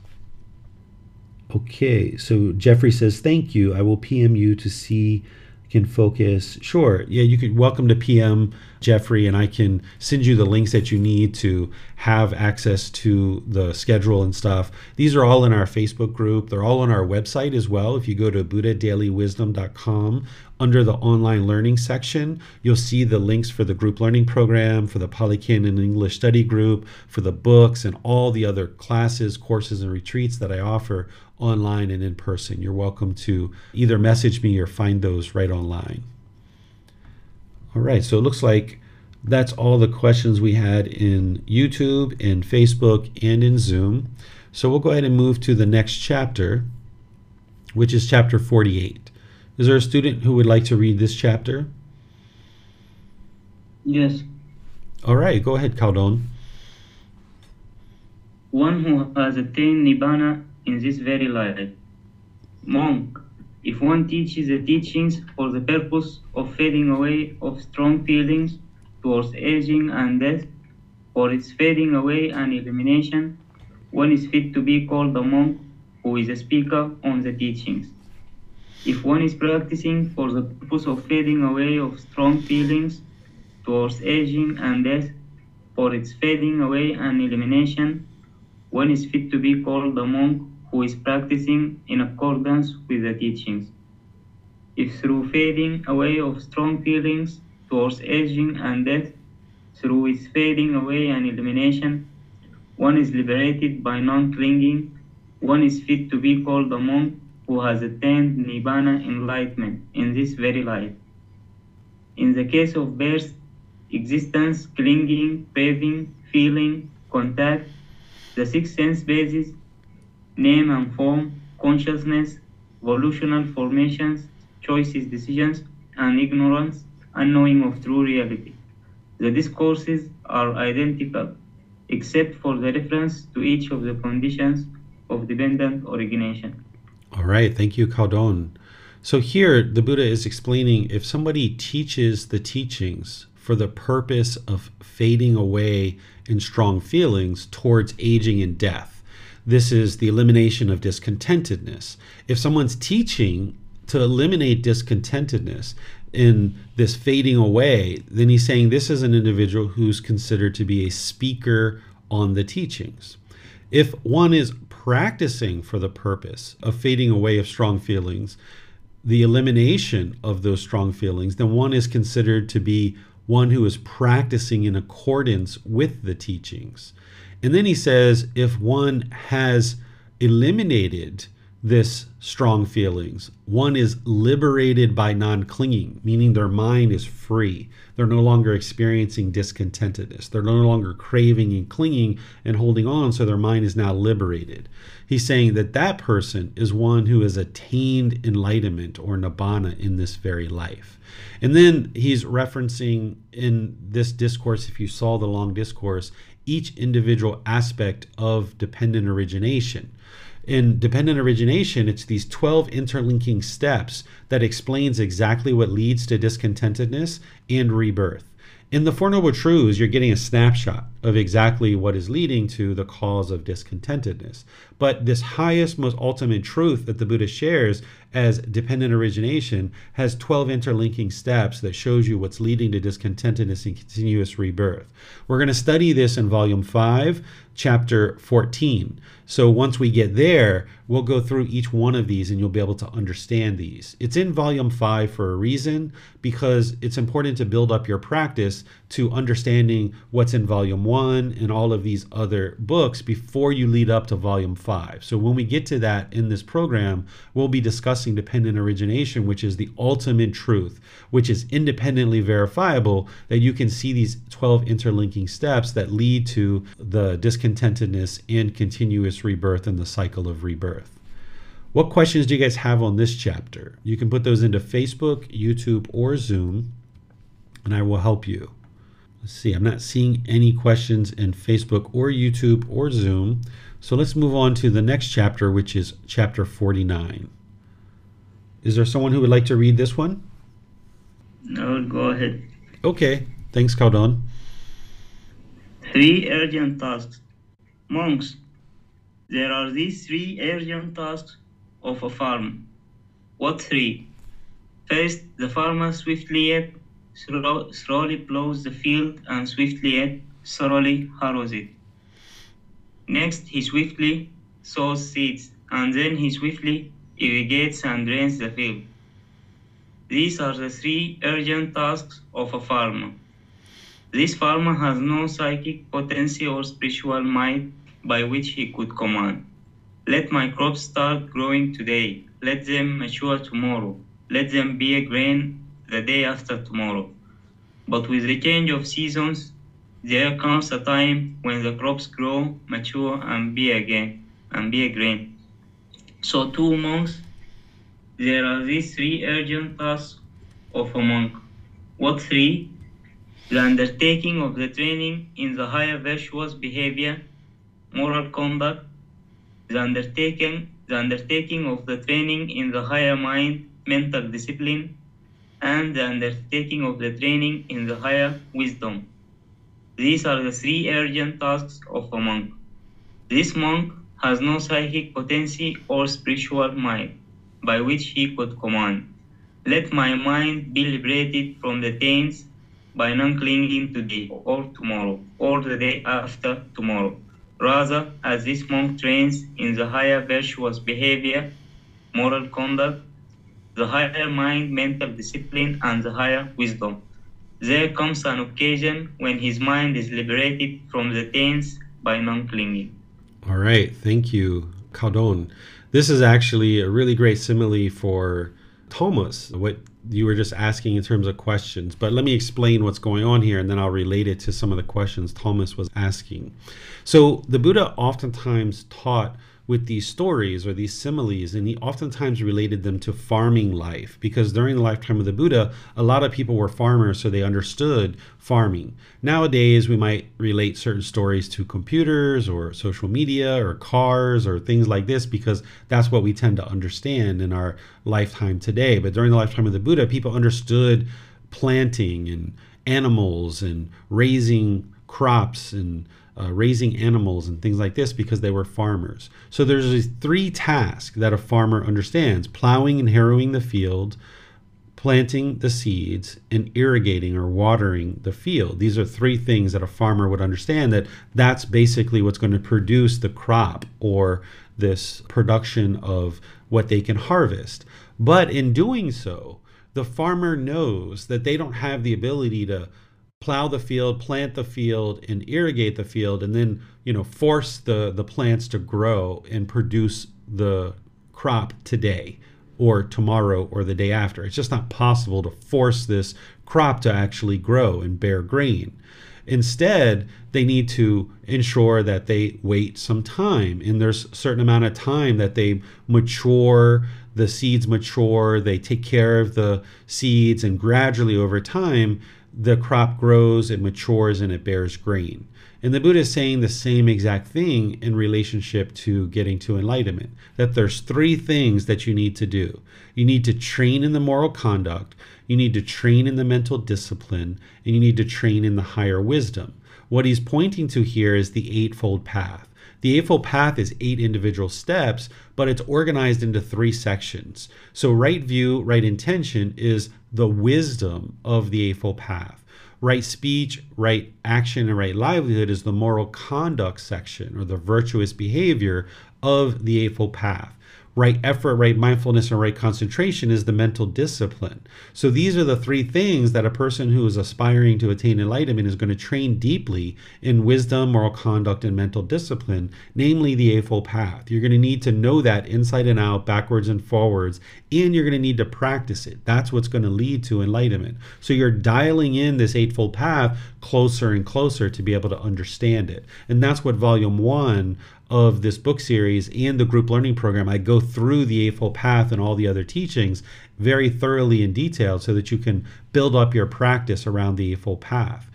Okay, so Jeffrey says, Thank you. I will PM you to see can focus. Sure. Yeah, you could welcome to PM Jeffrey, and I can send you the links that you need to have access to the schedule and stuff. These are all in our Facebook group. They're all on our website as well. If you go to buddhadailywisdom.com under the online learning section, you'll see the links for the group learning program, for the Pali Canon English study group, for the books, and all the other classes, courses, and retreats that I offer online and in person. You're welcome to either message me or find those right online. All right, so it looks like that's all the questions we had in YouTube, in Facebook, and in Zoom. So we'll go ahead and move to the next chapter, which is chapter 48. Is there a student who would like to read this chapter? Yes. All right, go ahead, Khaldun. One who has attained Nibbana in this very life. Monk, if one teaches the teachings for the purpose of fading away of strong feelings towards aging and death, for its fading away and elimination, one is fit to be called a monk who is a speaker on the teachings. If one is practicing for the purpose of fading away of strong feelings towards aging and death, for its fading away and elimination, one is fit to be called a monk who is practicing in accordance with the teachings. If through fading away of strong feelings towards aging and death, through its fading away and elimination, one is liberated by non clinging, one is fit to be called a monk who has attained Nibbana enlightenment in this very life. In the case of birth, existence, clinging, craving, feeling, contact, the six sense bases, name and form, consciousness, volitional formations, choices, decisions, and ignorance, unknowing of true reality. The discourses are identical, except for the reference to each of the conditions of dependent origination. All right, thank you, Khaldun. So here, the Buddha is explaining if somebody teaches the teachings for the purpose of fading away in strong feelings towards aging and death, this is the elimination of discontentedness. If someone's teaching to eliminate discontentedness in this fading away, then he's saying this is an individual who's considered to be a speaker on the teachings. If one is practicing for the purpose of fading away of strong feelings, the elimination of those strong feelings, then one is considered to be one who is practicing in accordance with the teachings. And then he says if one has eliminated this strong feelings. One is liberated by non clinging, meaning their mind is free. They're no longer experiencing discontentedness. They're no longer craving and clinging and holding on, so their mind is now liberated. He's saying that that person is one who has attained enlightenment or nibbana in this very life. And then he's referencing in this discourse, if you saw the long discourse, each individual aspect of dependent origination in dependent origination, it's these 12 interlinking steps that explains exactly what leads to discontentedness and rebirth. In the Four Noble Truths, you're getting a snapshot of exactly what is leading to the cause of discontentedness. But this highest, most ultimate truth that the Buddha shares as dependent origination has 12 interlinking steps that shows you what's leading to discontentedness and continuous rebirth. We're going to study this in volume 5, chapter 14. So once we get there, we'll go through each one of these and you'll be able to understand these. It's in volume 5 for a reason because it's important to build up your practice to understanding what's in volume 1 and all of these other books before you lead up to volume 5. So when we get to that in this program, we'll be discussing dependent origination, which is the ultimate truth, which is independently verifiable that you can see these 12 interlinking steps that lead to the discontentedness and continuous rebirth and the cycle of rebirth. What questions do you guys have on this chapter? You can put those into Facebook, YouTube, or Zoom, and I will help you. Let's see, I'm not seeing any questions in Facebook or YouTube or Zoom. So let's move on to the next chapter, which is chapter 49. Is there someone who would like to read this one? No, go ahead. Okay, thanks, Khaldun. Three urgent tasks. Monks, there are these three urgent tasks of a farm. What three? First, the farmer swiftly slow, slowly plows the field and swiftly yet thoroughly harrows it. Next, he swiftly sows seeds, and then he swiftly irrigates and drains the field. These are the three urgent tasks of a farmer. This farmer has no psychic potency or spiritual might by which he could command. Let my crops start growing today. Let them mature tomorrow. Let them be a grain the day after tomorrow. But with the change of seasons, there comes a time when the crops grow, mature, and be again, and be a grain. So two monks, there are these three urgent tasks of a monk. What three? The undertaking of the training in the higher virtuous behavior, moral conduct, the undertaking, the undertaking of the training in the higher mind, mental discipline, and the undertaking of the training in the higher wisdom. These are the three urgent tasks of a monk. This monk has no psychic potency or spiritual might by which he could command. Let my mind be liberated from the taints by non clinging to today or tomorrow or the day after tomorrow. Rather, as this monk trains in the higher virtuous behavior, moral conduct, the higher mind, mental discipline, and the higher wisdom. There comes an occasion when his mind is liberated from the taints by non clinging. All right. Thank you, Khaldun. This is actually a really great simile for Thomas, what you were just asking in terms of questions. But let me explain what's going on here and then I'll relate it to some of the questions Thomas was asking. So, the Buddha oftentimes taught with these stories or these similes, and he oftentimes related them to farming life because during the lifetime of the Buddha, a lot of people were farmers, so they understood farming. Nowadays, we might relate certain stories to computers or social media or cars or things like this because that's what we tend to understand in our lifetime today. But during the lifetime of the Buddha, people understood planting and animals and raising crops and uh, raising animals and things like this because they were farmers. So there's these three tasks that a farmer understands plowing and harrowing the field, planting the seeds, and irrigating or watering the field. These are three things that a farmer would understand that that's basically what's going to produce the crop or this production of what they can harvest. But in doing so, the farmer knows that they don't have the ability to plow the field, plant the field, and irrigate the field, and then you know force the the plants to grow and produce the crop today or tomorrow or the day after. It's just not possible to force this crop to actually grow and bear grain. Instead, they need to ensure that they wait some time, and there's a certain amount of time that they mature the seeds mature, they take care of the seeds, and gradually over time, the crop grows, it matures, and it bears grain. And the Buddha is saying the same exact thing in relationship to getting to enlightenment that there's three things that you need to do. You need to train in the moral conduct, you need to train in the mental discipline, and you need to train in the higher wisdom. What he's pointing to here is the Eightfold Path. The Eightfold Path is eight individual steps, but it's organized into three sections. So, right view, right intention is the wisdom of the Eightfold Path. Right speech, right action, and right livelihood is the moral conduct section or the virtuous behavior of the Eightfold Path right effort, right mindfulness, and right concentration is the mental discipline. So these are the three things that a person who is aspiring to attain enlightenment is going to train deeply in wisdom, moral conduct, and mental discipline, namely the Eightfold Path. You're going to need to know that inside and out, backwards and forwards, and you're going to need to practice it. That's what's going to lead to enlightenment. So you're dialing in this Eightfold Path closer and closer to be able to understand it. And that's what volume one of this book series and the group learning program, I go through the Eightfold Path and all the other teachings very thoroughly in detail so that you can build up your practice around the Eightfold Path.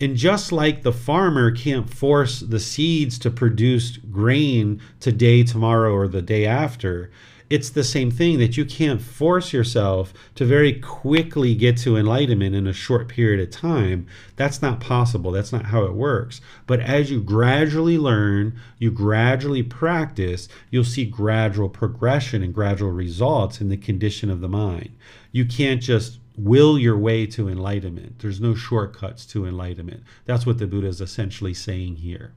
And just like the farmer can't force the seeds to produce grain today, tomorrow, or the day after, it's the same thing that you can't force yourself to very quickly get to enlightenment in a short period of time. That's not possible. That's not how it works. But as you gradually learn, you gradually practice, you'll see gradual progression and gradual results in the condition of the mind. You can't just will your way to enlightenment. There's no shortcuts to enlightenment. That's what the Buddha is essentially saying here.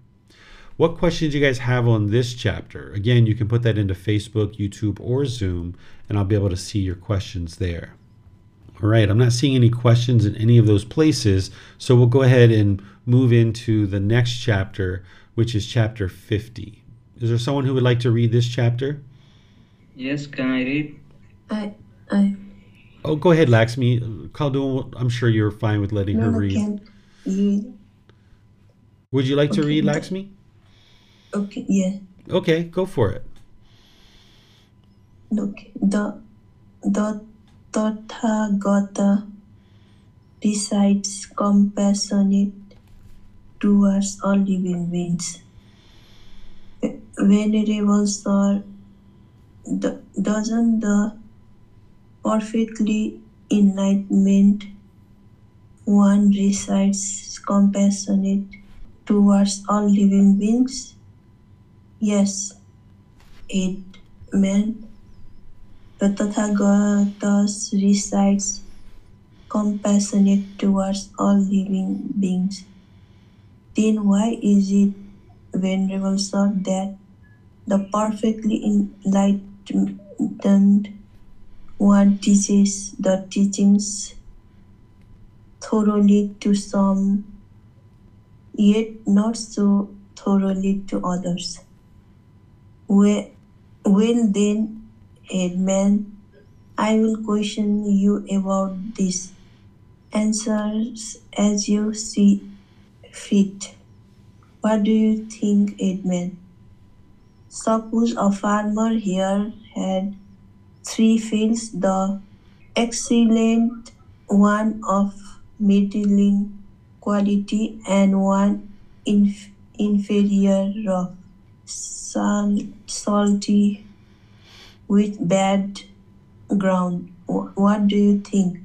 What questions you guys have on this chapter? Again, you can put that into Facebook, YouTube, or Zoom, and I'll be able to see your questions there. All right, I'm not seeing any questions in any of those places, so we'll go ahead and move into the next chapter, which is chapter 50. Is there someone who would like to read this chapter? Yes, can I read? I I Oh, go ahead, Laxmi. Khaldun, I'm sure you're fine with letting her no, read. can you Would you like to read, no. Laxmi? Okay yeah Okay, go for it. okay the the Tathagata recites compassionate towards all living beings. Venerable Sir, the, doesn't the perfectly enlightenment one recites compassionate towards all living beings? Yes, it meant the Tathagatas recites compassionate towards all living beings. Then why is it, Venerable Sir, that the perfectly enlightened one teaches the teachings thoroughly to some, yet not so thoroughly to others? Well, then, Headman, I will question you about this. Answers as you see fit. What do you think, Edmund? Suppose a farmer here had three fields, the excellent one of middling quality and one inf- inferior rough, sal- salty with bad ground. Wh- What do you think,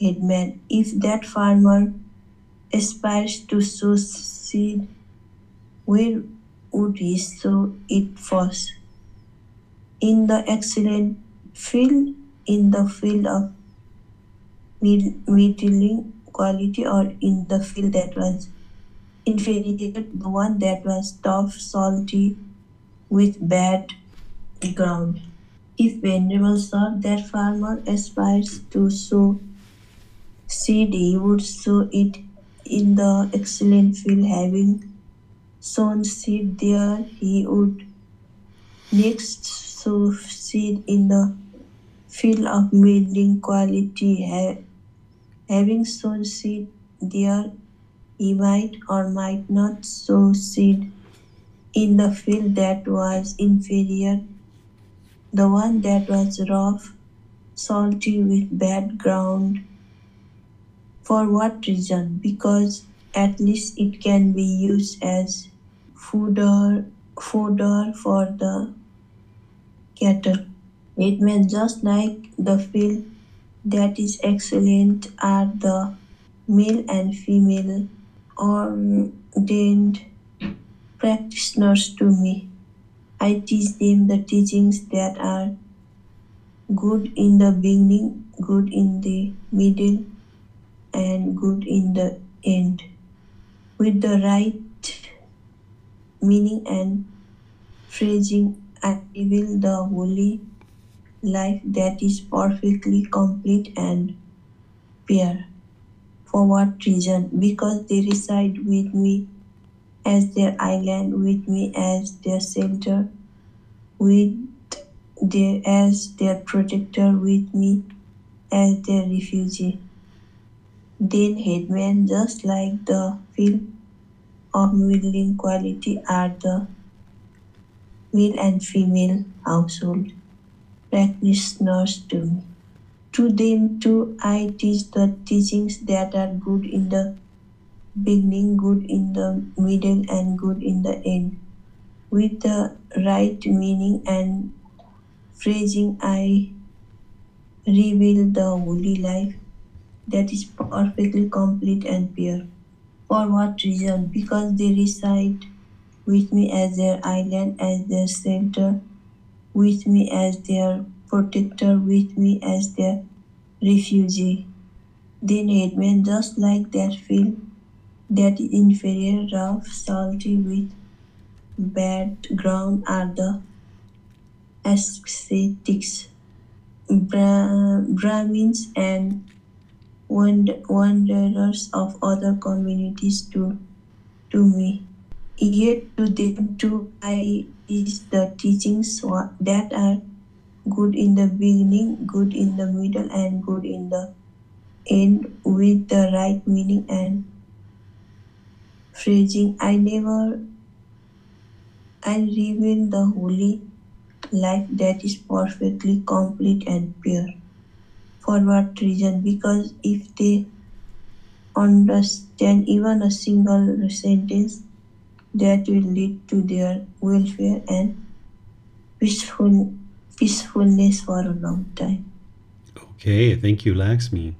Edmund? If that farmer aspires to sow seed, where would he sow it first? In the excellent field, in the field of mid- middling quality, or in the field that was inferior, the one that was tough, salty, with bad ground. If Venerable Sir, that farmer aspires to sow seed, he would sow it in the excellent field, having sown seed there, he would next sow seed in the field of middling quality. Ha- having sown seed there, he might or might not sow seed in the field that was inferior, the one that was rough, salty with bad ground. For what reason? Because at least it can be used as fodder, fodder for the cattle. It means just like the field that is excellent are the male and female ordained practitioners to me. I teach them the teachings that are good in the beginning, good in the middle, and good in the end. With the right meaning and phrasing, I reveal the holy life that is perfectly complete and pure. For what reason? Because they reside with me as their island, with me as their shelter, with their, as their protector, with me as their refugee. Then headman, just like the film of middling quality, are the male and female household practitioners to me. To them too, I teach the teachings that are good in the beginning, good in the middle, and good in the end. With the right meaning and phrasing, I reveal the holy life that is perfectly complete and pure. For what reason? Because they reside with me as their island, as their shelter, with me as their protector, with me as their refugee. Then Edmund, just like that field that inferior, rough, salty, with bad ground are the ascetics, Bra- Brahmins, and wand- wanderers of other communities to, to me. Yet to them too I is the teachings that are good in the beginning, good in the middle, and good in the end with the right meaning and phrasing. I never I reveal the holy life that is perfectly complete and pure. For what reason? Because if they understand even a single sentence, that will lead to their welfare and peaceful peacefulness for a long time. Okay, thank you, Laxmi.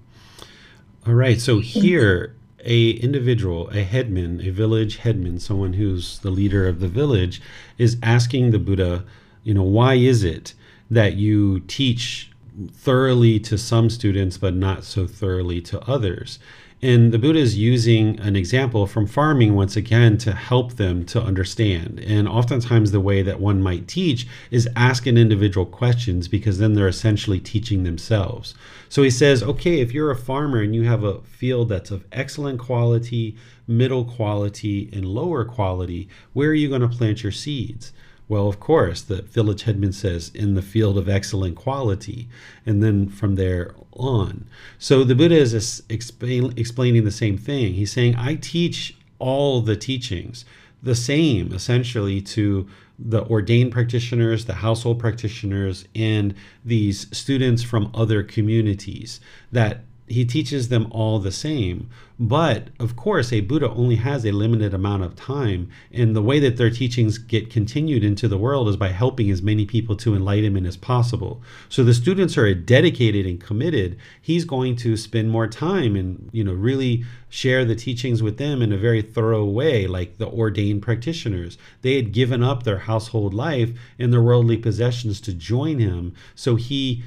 All right, so here a individual, a headman, a village headman, someone who's the leader of the village, is asking the Buddha, you know, why is it that you teach thoroughly to some students but not so thoroughly to others? And the Buddha is using an example from farming once again to help them to understand. And oftentimes, the way that one might teach is ask an individual questions because then they're essentially teaching themselves. So he says, okay, if you're a farmer and you have a field that's of excellent quality, middle quality, and lower quality, where are you going to plant your seeds? Well, of course, the village headman says, in the field of excellent quality. And then from there on. So the Buddha is explain, explaining the same thing. He's saying, I teach all the teachings the same essentially to the ordained practitioners, the household practitioners, and these students from other communities that he teaches them all the same. But of course, a Buddha only has a limited amount of time. And the way that their teachings get continued into the world is by helping as many people to enlightenment as possible. So the students are dedicated and committed. He's going to spend more time and, you know, really share the teachings with them in a very thorough way, like the ordained practitioners. They had given up their household life and their worldly possessions to join him. So he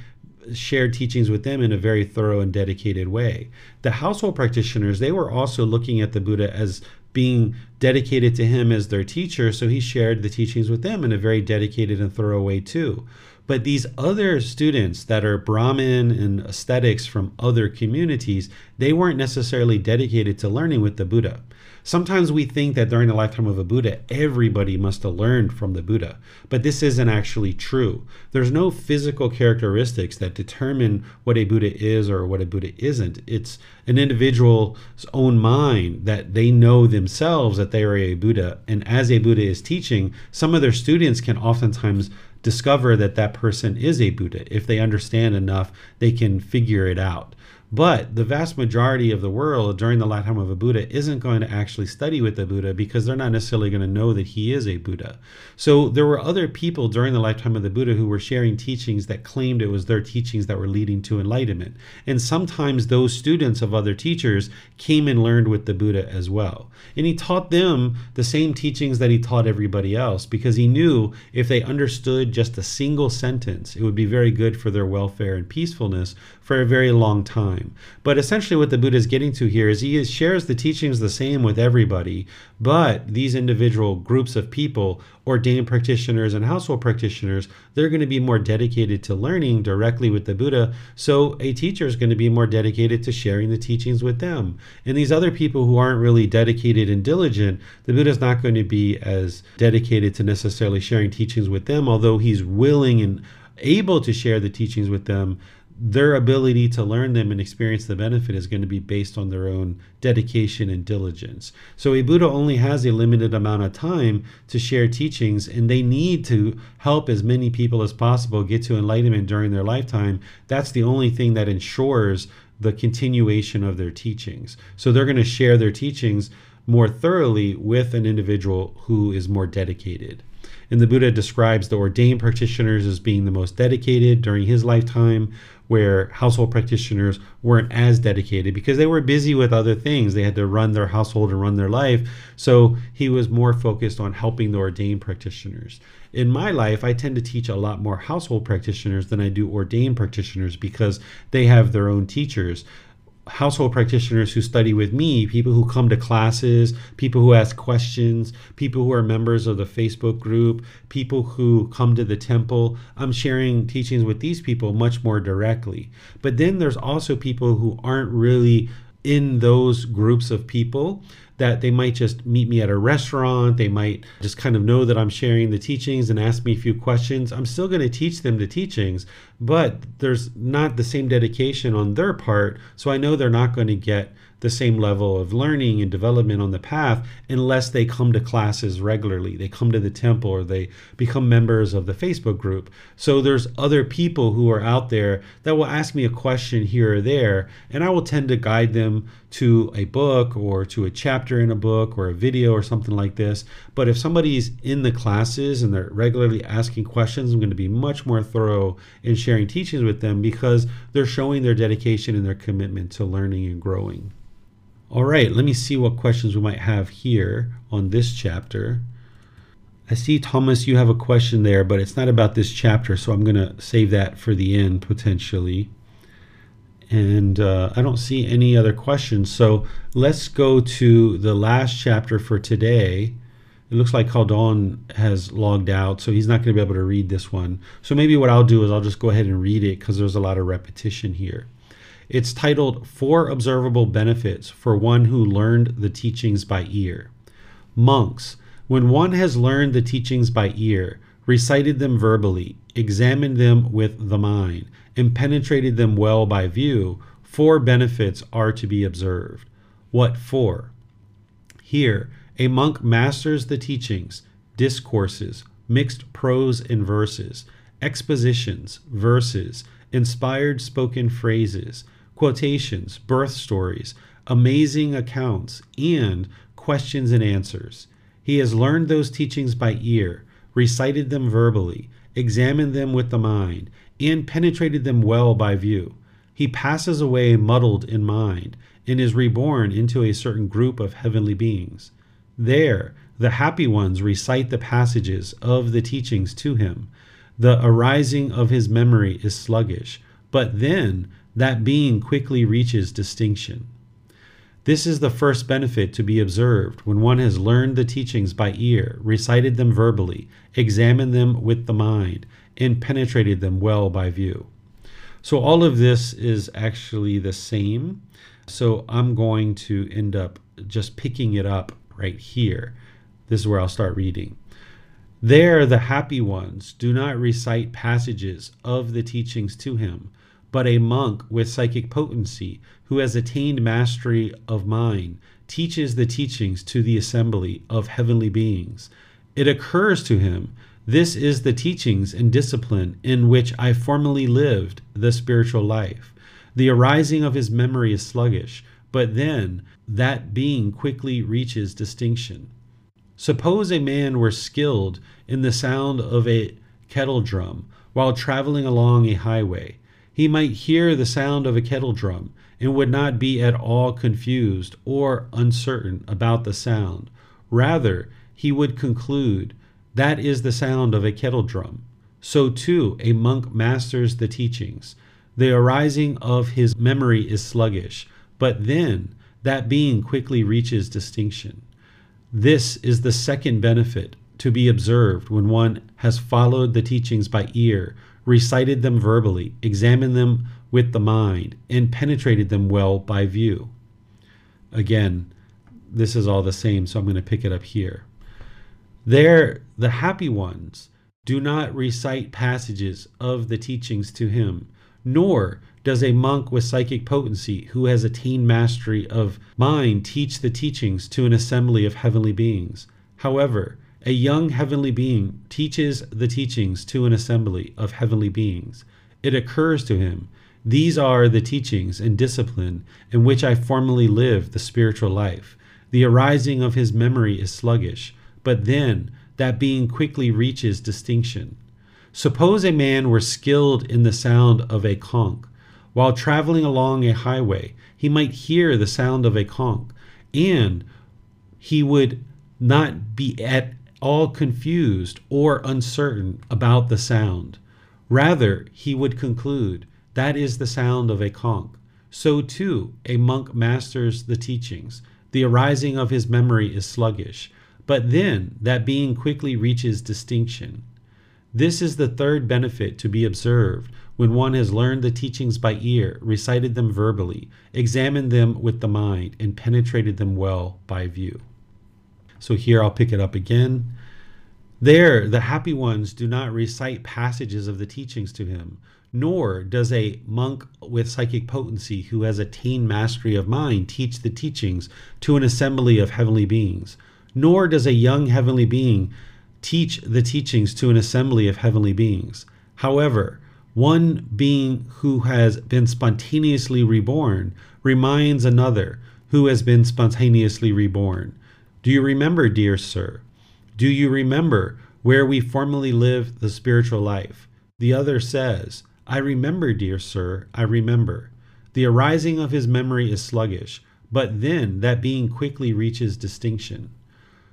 shared teachings with them in a very thorough and dedicated way. The household practitioners, they were also looking at the Buddha as being dedicated to him as their teacher, so he shared the teachings with them in a very dedicated and thorough way too. But these other students that are Brahmin and ascetics from other communities, they weren't necessarily dedicated to learning with the Buddha. Sometimes we think that during the lifetime of a Buddha, everybody must have learned from the Buddha, but this isn't actually true. There's no physical characteristics that determine what a Buddha is or what a Buddha isn't. It's an individual's own mind that they know themselves that they are a Buddha, and as a Buddha is teaching, some of their students can oftentimes discover that that person is a Buddha. If they understand enough, they can figure it out. But the vast majority of the world during the lifetime of a Buddha isn't going to actually study with the Buddha because they're not necessarily going to know that he is a Buddha. So there were other people during the lifetime of the Buddha who were sharing teachings that claimed it was their teachings that were leading to enlightenment. And sometimes those students of other teachers came and learned with the Buddha as well. And he taught them the same teachings that he taught everybody else because he knew if they understood just a single sentence, it would be very good for their welfare and peacefulness for a very long time. But essentially, what the Buddha is getting to here is he shares the teachings the same with everybody, but these individual groups of people, ordained practitioners and household practitioners, they're going to be more dedicated to learning directly with the Buddha. So a teacher is going to be more dedicated to sharing the teachings with them. And these other people who aren't really dedicated and diligent, the Buddha is not going to be as dedicated to necessarily sharing teachings with them, although he's willing and able to share the teachings with them their ability to learn them and experience the benefit is going to be based on their own dedication and diligence. So a Buddha only has a limited amount of time to share teachings, and they need to help as many people as possible get to enlightenment during their lifetime. That's the only thing that ensures the continuation of their teachings. So they're going to share their teachings more thoroughly with an individual who is more dedicated. And the Buddha describes the ordained practitioners as being the most dedicated during his lifetime, where household practitioners weren't as dedicated because they were busy with other things. They had to run their household and run their life. So he was more focused on helping the ordained practitioners. In my life, I tend to teach a lot more household practitioners than I do ordained practitioners because they have their own teachers household practitioners who study with me, people who come to classes, people who ask questions, people who are members of the Facebook group, people who come to the temple. I'm sharing teachings with these people much more directly. But then there's also people who aren't really in those groups of people that they might just meet me at a restaurant. They might just kind of know that I'm sharing the teachings and ask me a few questions. I'm still going to teach them the teachings, but there's not the same dedication on their part. So I know they're not going to get the same level of learning and development on the path unless they come to classes regularly. They come to the temple or they become members of the Facebook group. So there's other people who are out there that will ask me a question here or there, and I will tend to guide them to a book or to a chapter in a book or a video or something like this. But if somebody's in the classes and they're regularly asking questions, I'm going to be much more thorough in sharing teachings with them because they're showing their dedication and their commitment to learning and growing. All right, let me see what questions we might have here on this chapter. I see, Thomas, you have a question there, but it's not about this chapter, so I'm going to save that for the end potentially. And uh, I don't see any other questions. So let's go to the last chapter for today. It looks like Khaldun has logged out, so he's not going to be able to read this one. So maybe what I'll do is I'll just go ahead and read it because there's a lot of repetition here. It's titled Four Observable Benefits for One Who Learned the Teachings by Ear. Monks, when one has learned the teachings by ear, recited them verbally, examined them with the mind, and penetrated them well by view, four benefits are to be observed. What for? Here, a monk masters the teachings, discourses, mixed prose and verses, expositions, verses, inspired spoken phrases, quotations, birth stories, amazing accounts, and questions and answers. He has learned those teachings by ear, recited them verbally, examined them with the mind, and penetrated them well by view. He passes away muddled in mind and is reborn into a certain group of heavenly beings. There, the happy ones recite the passages of the teachings to him. The arising of his memory is sluggish, but then that being quickly reaches distinction. This is the first benefit to be observed when one has learned the teachings by ear, recited them verbally, examined them with the mind, and penetrated them well by view. So, all of this is actually the same. So, I'm going to end up just picking it up right here. This is where I'll start reading. There, the happy ones do not recite passages of the teachings to him, but a monk with psychic potency who has attained mastery of mind teaches the teachings to the assembly of heavenly beings. It occurs to him, This is the teachings and discipline in which I formerly lived the spiritual life. The arising of his memory is sluggish, but then that being quickly reaches distinction. Suppose a man were skilled in the sound of a kettle drum while traveling along a highway he might hear the sound of a kettle drum and would not be at all confused or uncertain about the sound. Rather, he would conclude, That is the sound of a kettle drum. So too, a monk masters the teachings. The arising of his memory is sluggish, but then that being quickly reaches distinction. This is the second benefit to be observed when one has followed the teachings by ear recited them verbally, examined them with the mind, and penetrated them well by view. Again, this is all the same, so I'm going to pick it up here. There, the happy ones do not recite passages of the teachings to him, nor does a monk with psychic potency who has attained mastery of mind teach the teachings to an assembly of heavenly beings. However, a young heavenly being teaches the teachings to an assembly of heavenly beings. It occurs to him, These are the teachings and discipline in which I formerly lived the spiritual life. The arising of his memory is sluggish, but then that being quickly reaches distinction. Suppose a man were skilled in the sound of a conch. While traveling along a highway, he might hear the sound of a conch, and he would not be at all confused or uncertain about the sound. Rather, he would conclude, that is the sound of a conch. So too, a monk masters the teachings. The arising of his memory is sluggish, but then that being quickly reaches distinction. This is the third benefit to be observed when one has learned the teachings by ear, recited them verbally, examined them with the mind, and penetrated them well by view. So here I'll pick it up again. There, the happy ones do not recite passages of the teachings to him, nor does a monk with psychic potency who has attained mastery of mind teach the teachings to an assembly of heavenly beings, nor does a young heavenly being teach the teachings to an assembly of heavenly beings. However, one being who has been spontaneously reborn reminds another who has been spontaneously reborn. Do you remember, dear sir? Do you remember where we formerly lived the spiritual life? The other says, I remember, dear sir, I remember. The arising of his memory is sluggish, but then that being quickly reaches distinction.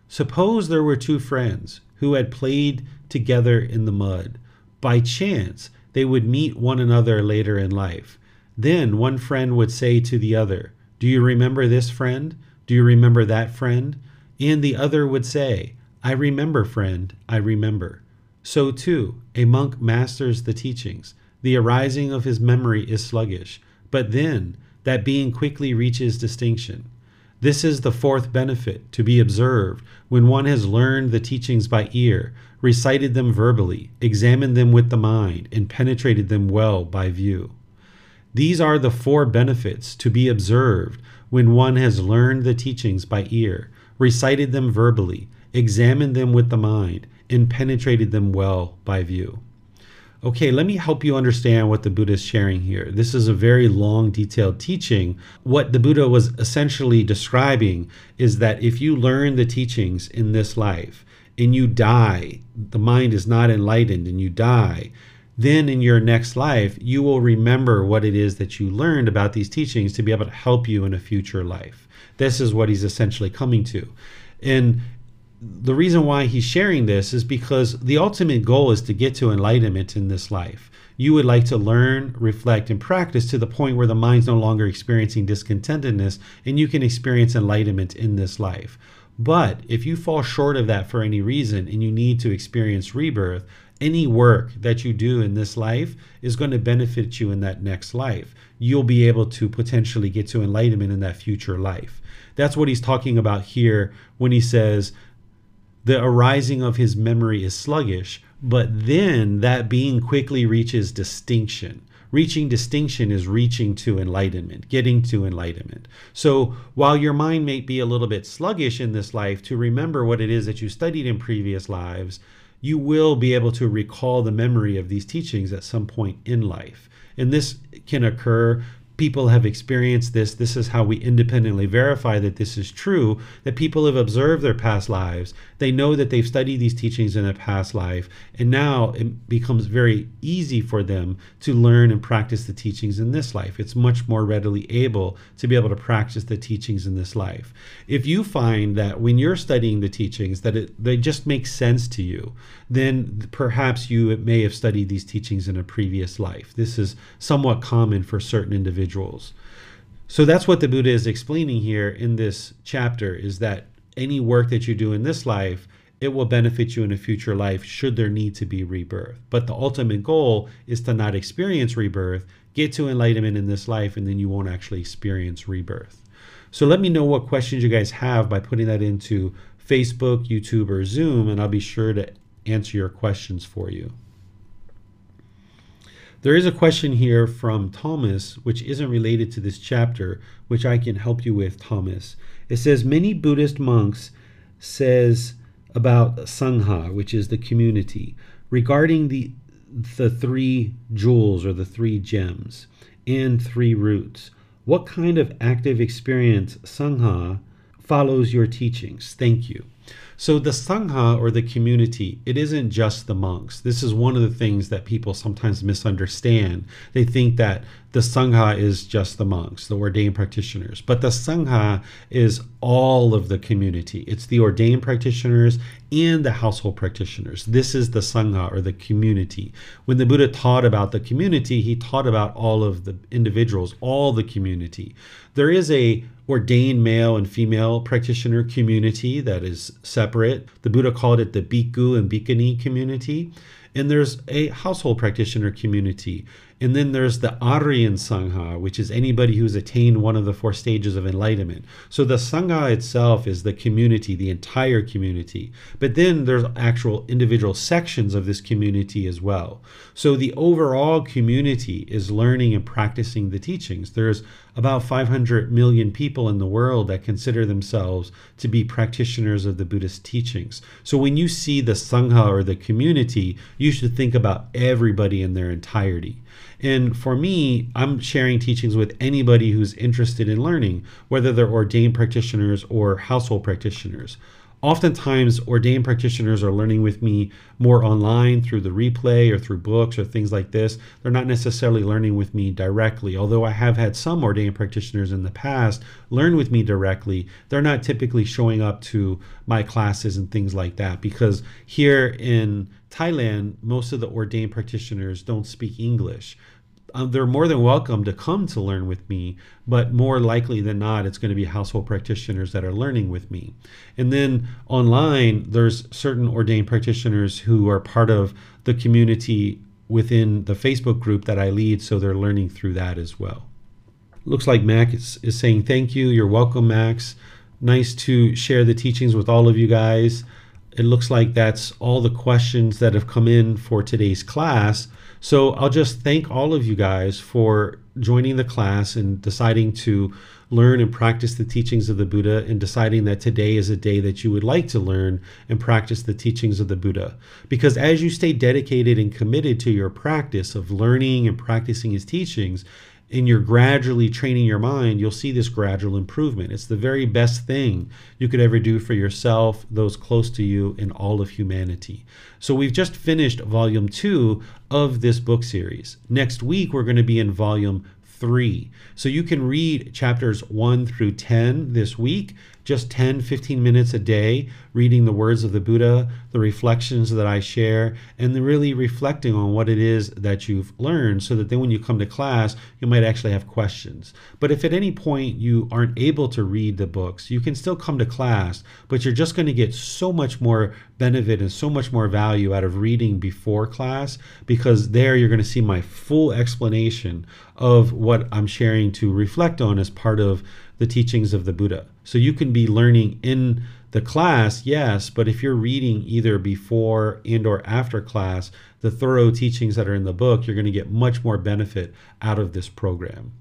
Suppose there were two friends who had played together in the mud. By chance, they would meet one another later in life. Then one friend would say to the other, Do you remember this friend? Do you remember that friend? And the other would say, I remember, friend, I remember. So too, a monk masters the teachings. The arising of his memory is sluggish, but then that being quickly reaches distinction. This is the fourth benefit to be observed when one has learned the teachings by ear, recited them verbally, examined them with the mind, and penetrated them well by view. These are the four benefits to be observed when one has learned the teachings by ear, recited them verbally, examined them with the mind, and penetrated them well by view. Okay, let me help you understand what the Buddha is sharing here. This is a very long, detailed teaching. What the Buddha was essentially describing is that if you learn the teachings in this life and you die, the mind is not enlightened and you die, then in your next life, you will remember what it is that you learned about these teachings to be able to help you in a future life. This is what he's essentially coming to. And the reason why he's sharing this is because the ultimate goal is to get to enlightenment in this life. You would like to learn, reflect, and practice to the point where the mind's no longer experiencing discontentedness and you can experience enlightenment in this life. But if you fall short of that for any reason and you need to experience rebirth, any work that you do in this life is going to benefit you in that next life. You'll be able to potentially get to enlightenment in that future life. That's what he's talking about here when he says, the arising of his memory is sluggish, but then that being quickly reaches distinction. Reaching distinction is reaching to enlightenment, getting to enlightenment. So while your mind may be a little bit sluggish in this life to remember what it is that you studied in previous lives, you will be able to recall the memory of these teachings at some point in life. And this can occur people have experienced this. This is how we independently verify that this is true, that people have observed their past lives. They know that they've studied these teachings in a past life, and now it becomes very easy for them to learn and practice the teachings in this life. It's much more readily able to be able to practice the teachings in this life. If you find that when you're studying the teachings that it, they just make sense to you, then perhaps you may have studied these teachings in a previous life. This is somewhat common for certain individuals. So that's what the Buddha is explaining here in this chapter is that any work that you do in this life, it will benefit you in a future life should there need to be rebirth. But the ultimate goal is to not experience rebirth, get to enlightenment in this life, and then you won't actually experience rebirth. So let me know what questions you guys have by putting that into Facebook, YouTube, or Zoom, and I'll be sure to answer your questions for you. There is a question here from Thomas, which isn't related to this chapter, which I can help you with, Thomas. It says many Buddhist monks says about sangha, which is the community, regarding the the three jewels or the three gems and three roots. What kind of active experience sangha follows your teachings? Thank you. So the Sangha or the community, it isn't just the monks. This is one of the things that people sometimes misunderstand. They think that the Sangha is just the monks, the ordained practitioners. But the Sangha is all of the community. It's the ordained practitioners and the household practitioners. This is the Sangha or the community. When the Buddha taught about the community, he taught about all of the individuals, all the community. There is a ordained male and female practitioner community that is separate. The Buddha called it the bhikkhu and bhikkhuni community. And there's a household practitioner community. And then there's the Aryan Sangha, which is anybody who's attained one of the four stages of enlightenment. So the Sangha itself is the community, the entire community. But then there's actual individual sections of this community as well. So the overall community is learning and practicing the teachings. There's about 500 million people in the world that consider themselves to be practitioners of the Buddhist teachings. So when you see the Sangha or the community, you should think about everybody in their entirety. And for me, I'm sharing teachings with anybody who's interested in learning, whether they're ordained practitioners or household practitioners. Oftentimes, ordained practitioners are learning with me more online through the replay or through books or things like this. They're not necessarily learning with me directly. Although I have had some ordained practitioners in the past learn with me directly, they're not typically showing up to my classes and things like that because here in Thailand, most of the ordained practitioners don't speak English um, they're more than welcome to come to learn with me, but more likely than not, it's going to be household practitioners that are learning with me. And then online, there's certain ordained practitioners who are part of the community within the Facebook group that I lead, so they're learning through that as well. Looks like Max is, is saying thank you. You're welcome, Max. Nice to share the teachings with all of you guys. It looks like that's all the questions that have come in for today's class. So I'll just thank all of you guys for joining the class and deciding to learn and practice the teachings of the Buddha and deciding that today is a day that you would like to learn and practice the teachings of the Buddha. Because as you stay dedicated and committed to your practice of learning and practicing his teachings, and you're gradually training your mind, you'll see this gradual improvement. It's the very best thing you could ever do for yourself, those close to you, and all of humanity. So, we've just finished volume two of this book series. Next week, we're going to be in volume three. So, you can read chapters one through 10 this week just 10, 15 minutes a day reading the words of the Buddha, the reflections that I share, and really reflecting on what it is that you've learned so that then when you come to class, you might actually have questions. But if at any point you aren't able to read the books, you can still come to class, but you're just going to get so much more benefit and so much more value out of reading before class because there you're going to see my full explanation of what I'm sharing to reflect on as part of the teachings of the Buddha. So you can be learning in the class, yes, but if you're reading either before and or after class, the thorough teachings that are in the book, you're going to get much more benefit out of this program.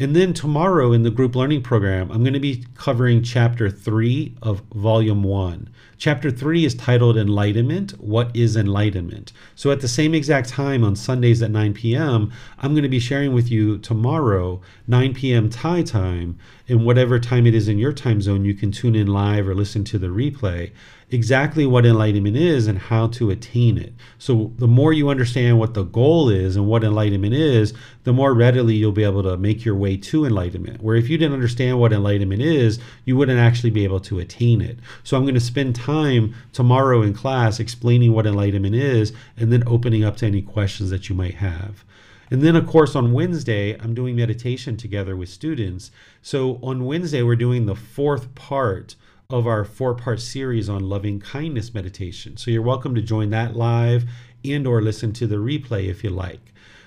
And then tomorrow in the group learning program, I'm going to be covering chapter 3 of volume 1. Chapter 3 is titled Enlightenment What is Enlightenment? So, at the same exact time on Sundays at 9 p.m., I'm going to be sharing with you tomorrow, 9 p.m. Thai time, and whatever time it is in your time zone, you can tune in live or listen to the replay exactly what enlightenment is and how to attain it. So, the more you understand what the goal is and what enlightenment is, the more readily you'll be able to make your way to enlightenment. Where if you didn't understand what enlightenment is, you wouldn't actually be able to attain it. So, I'm going to spend time tomorrow in class explaining what enlightenment is and then opening up to any questions that you might have. And then, of course, on Wednesday, I'm doing meditation together with students. So on Wednesday, we're doing the fourth part of our four part series on loving kindness meditation. So you're welcome to join that live and or listen to the replay if you like.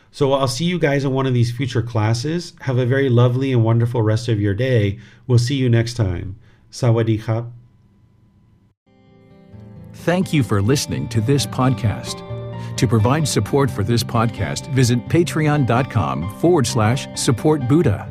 So I'll see you guys in one of these future classes. Have a very lovely and wonderful rest of your day. We'll see you next time. Sawadee. Thank you for listening to this podcast. To provide support for this podcast, visit patreon.com forward slash support Buddha.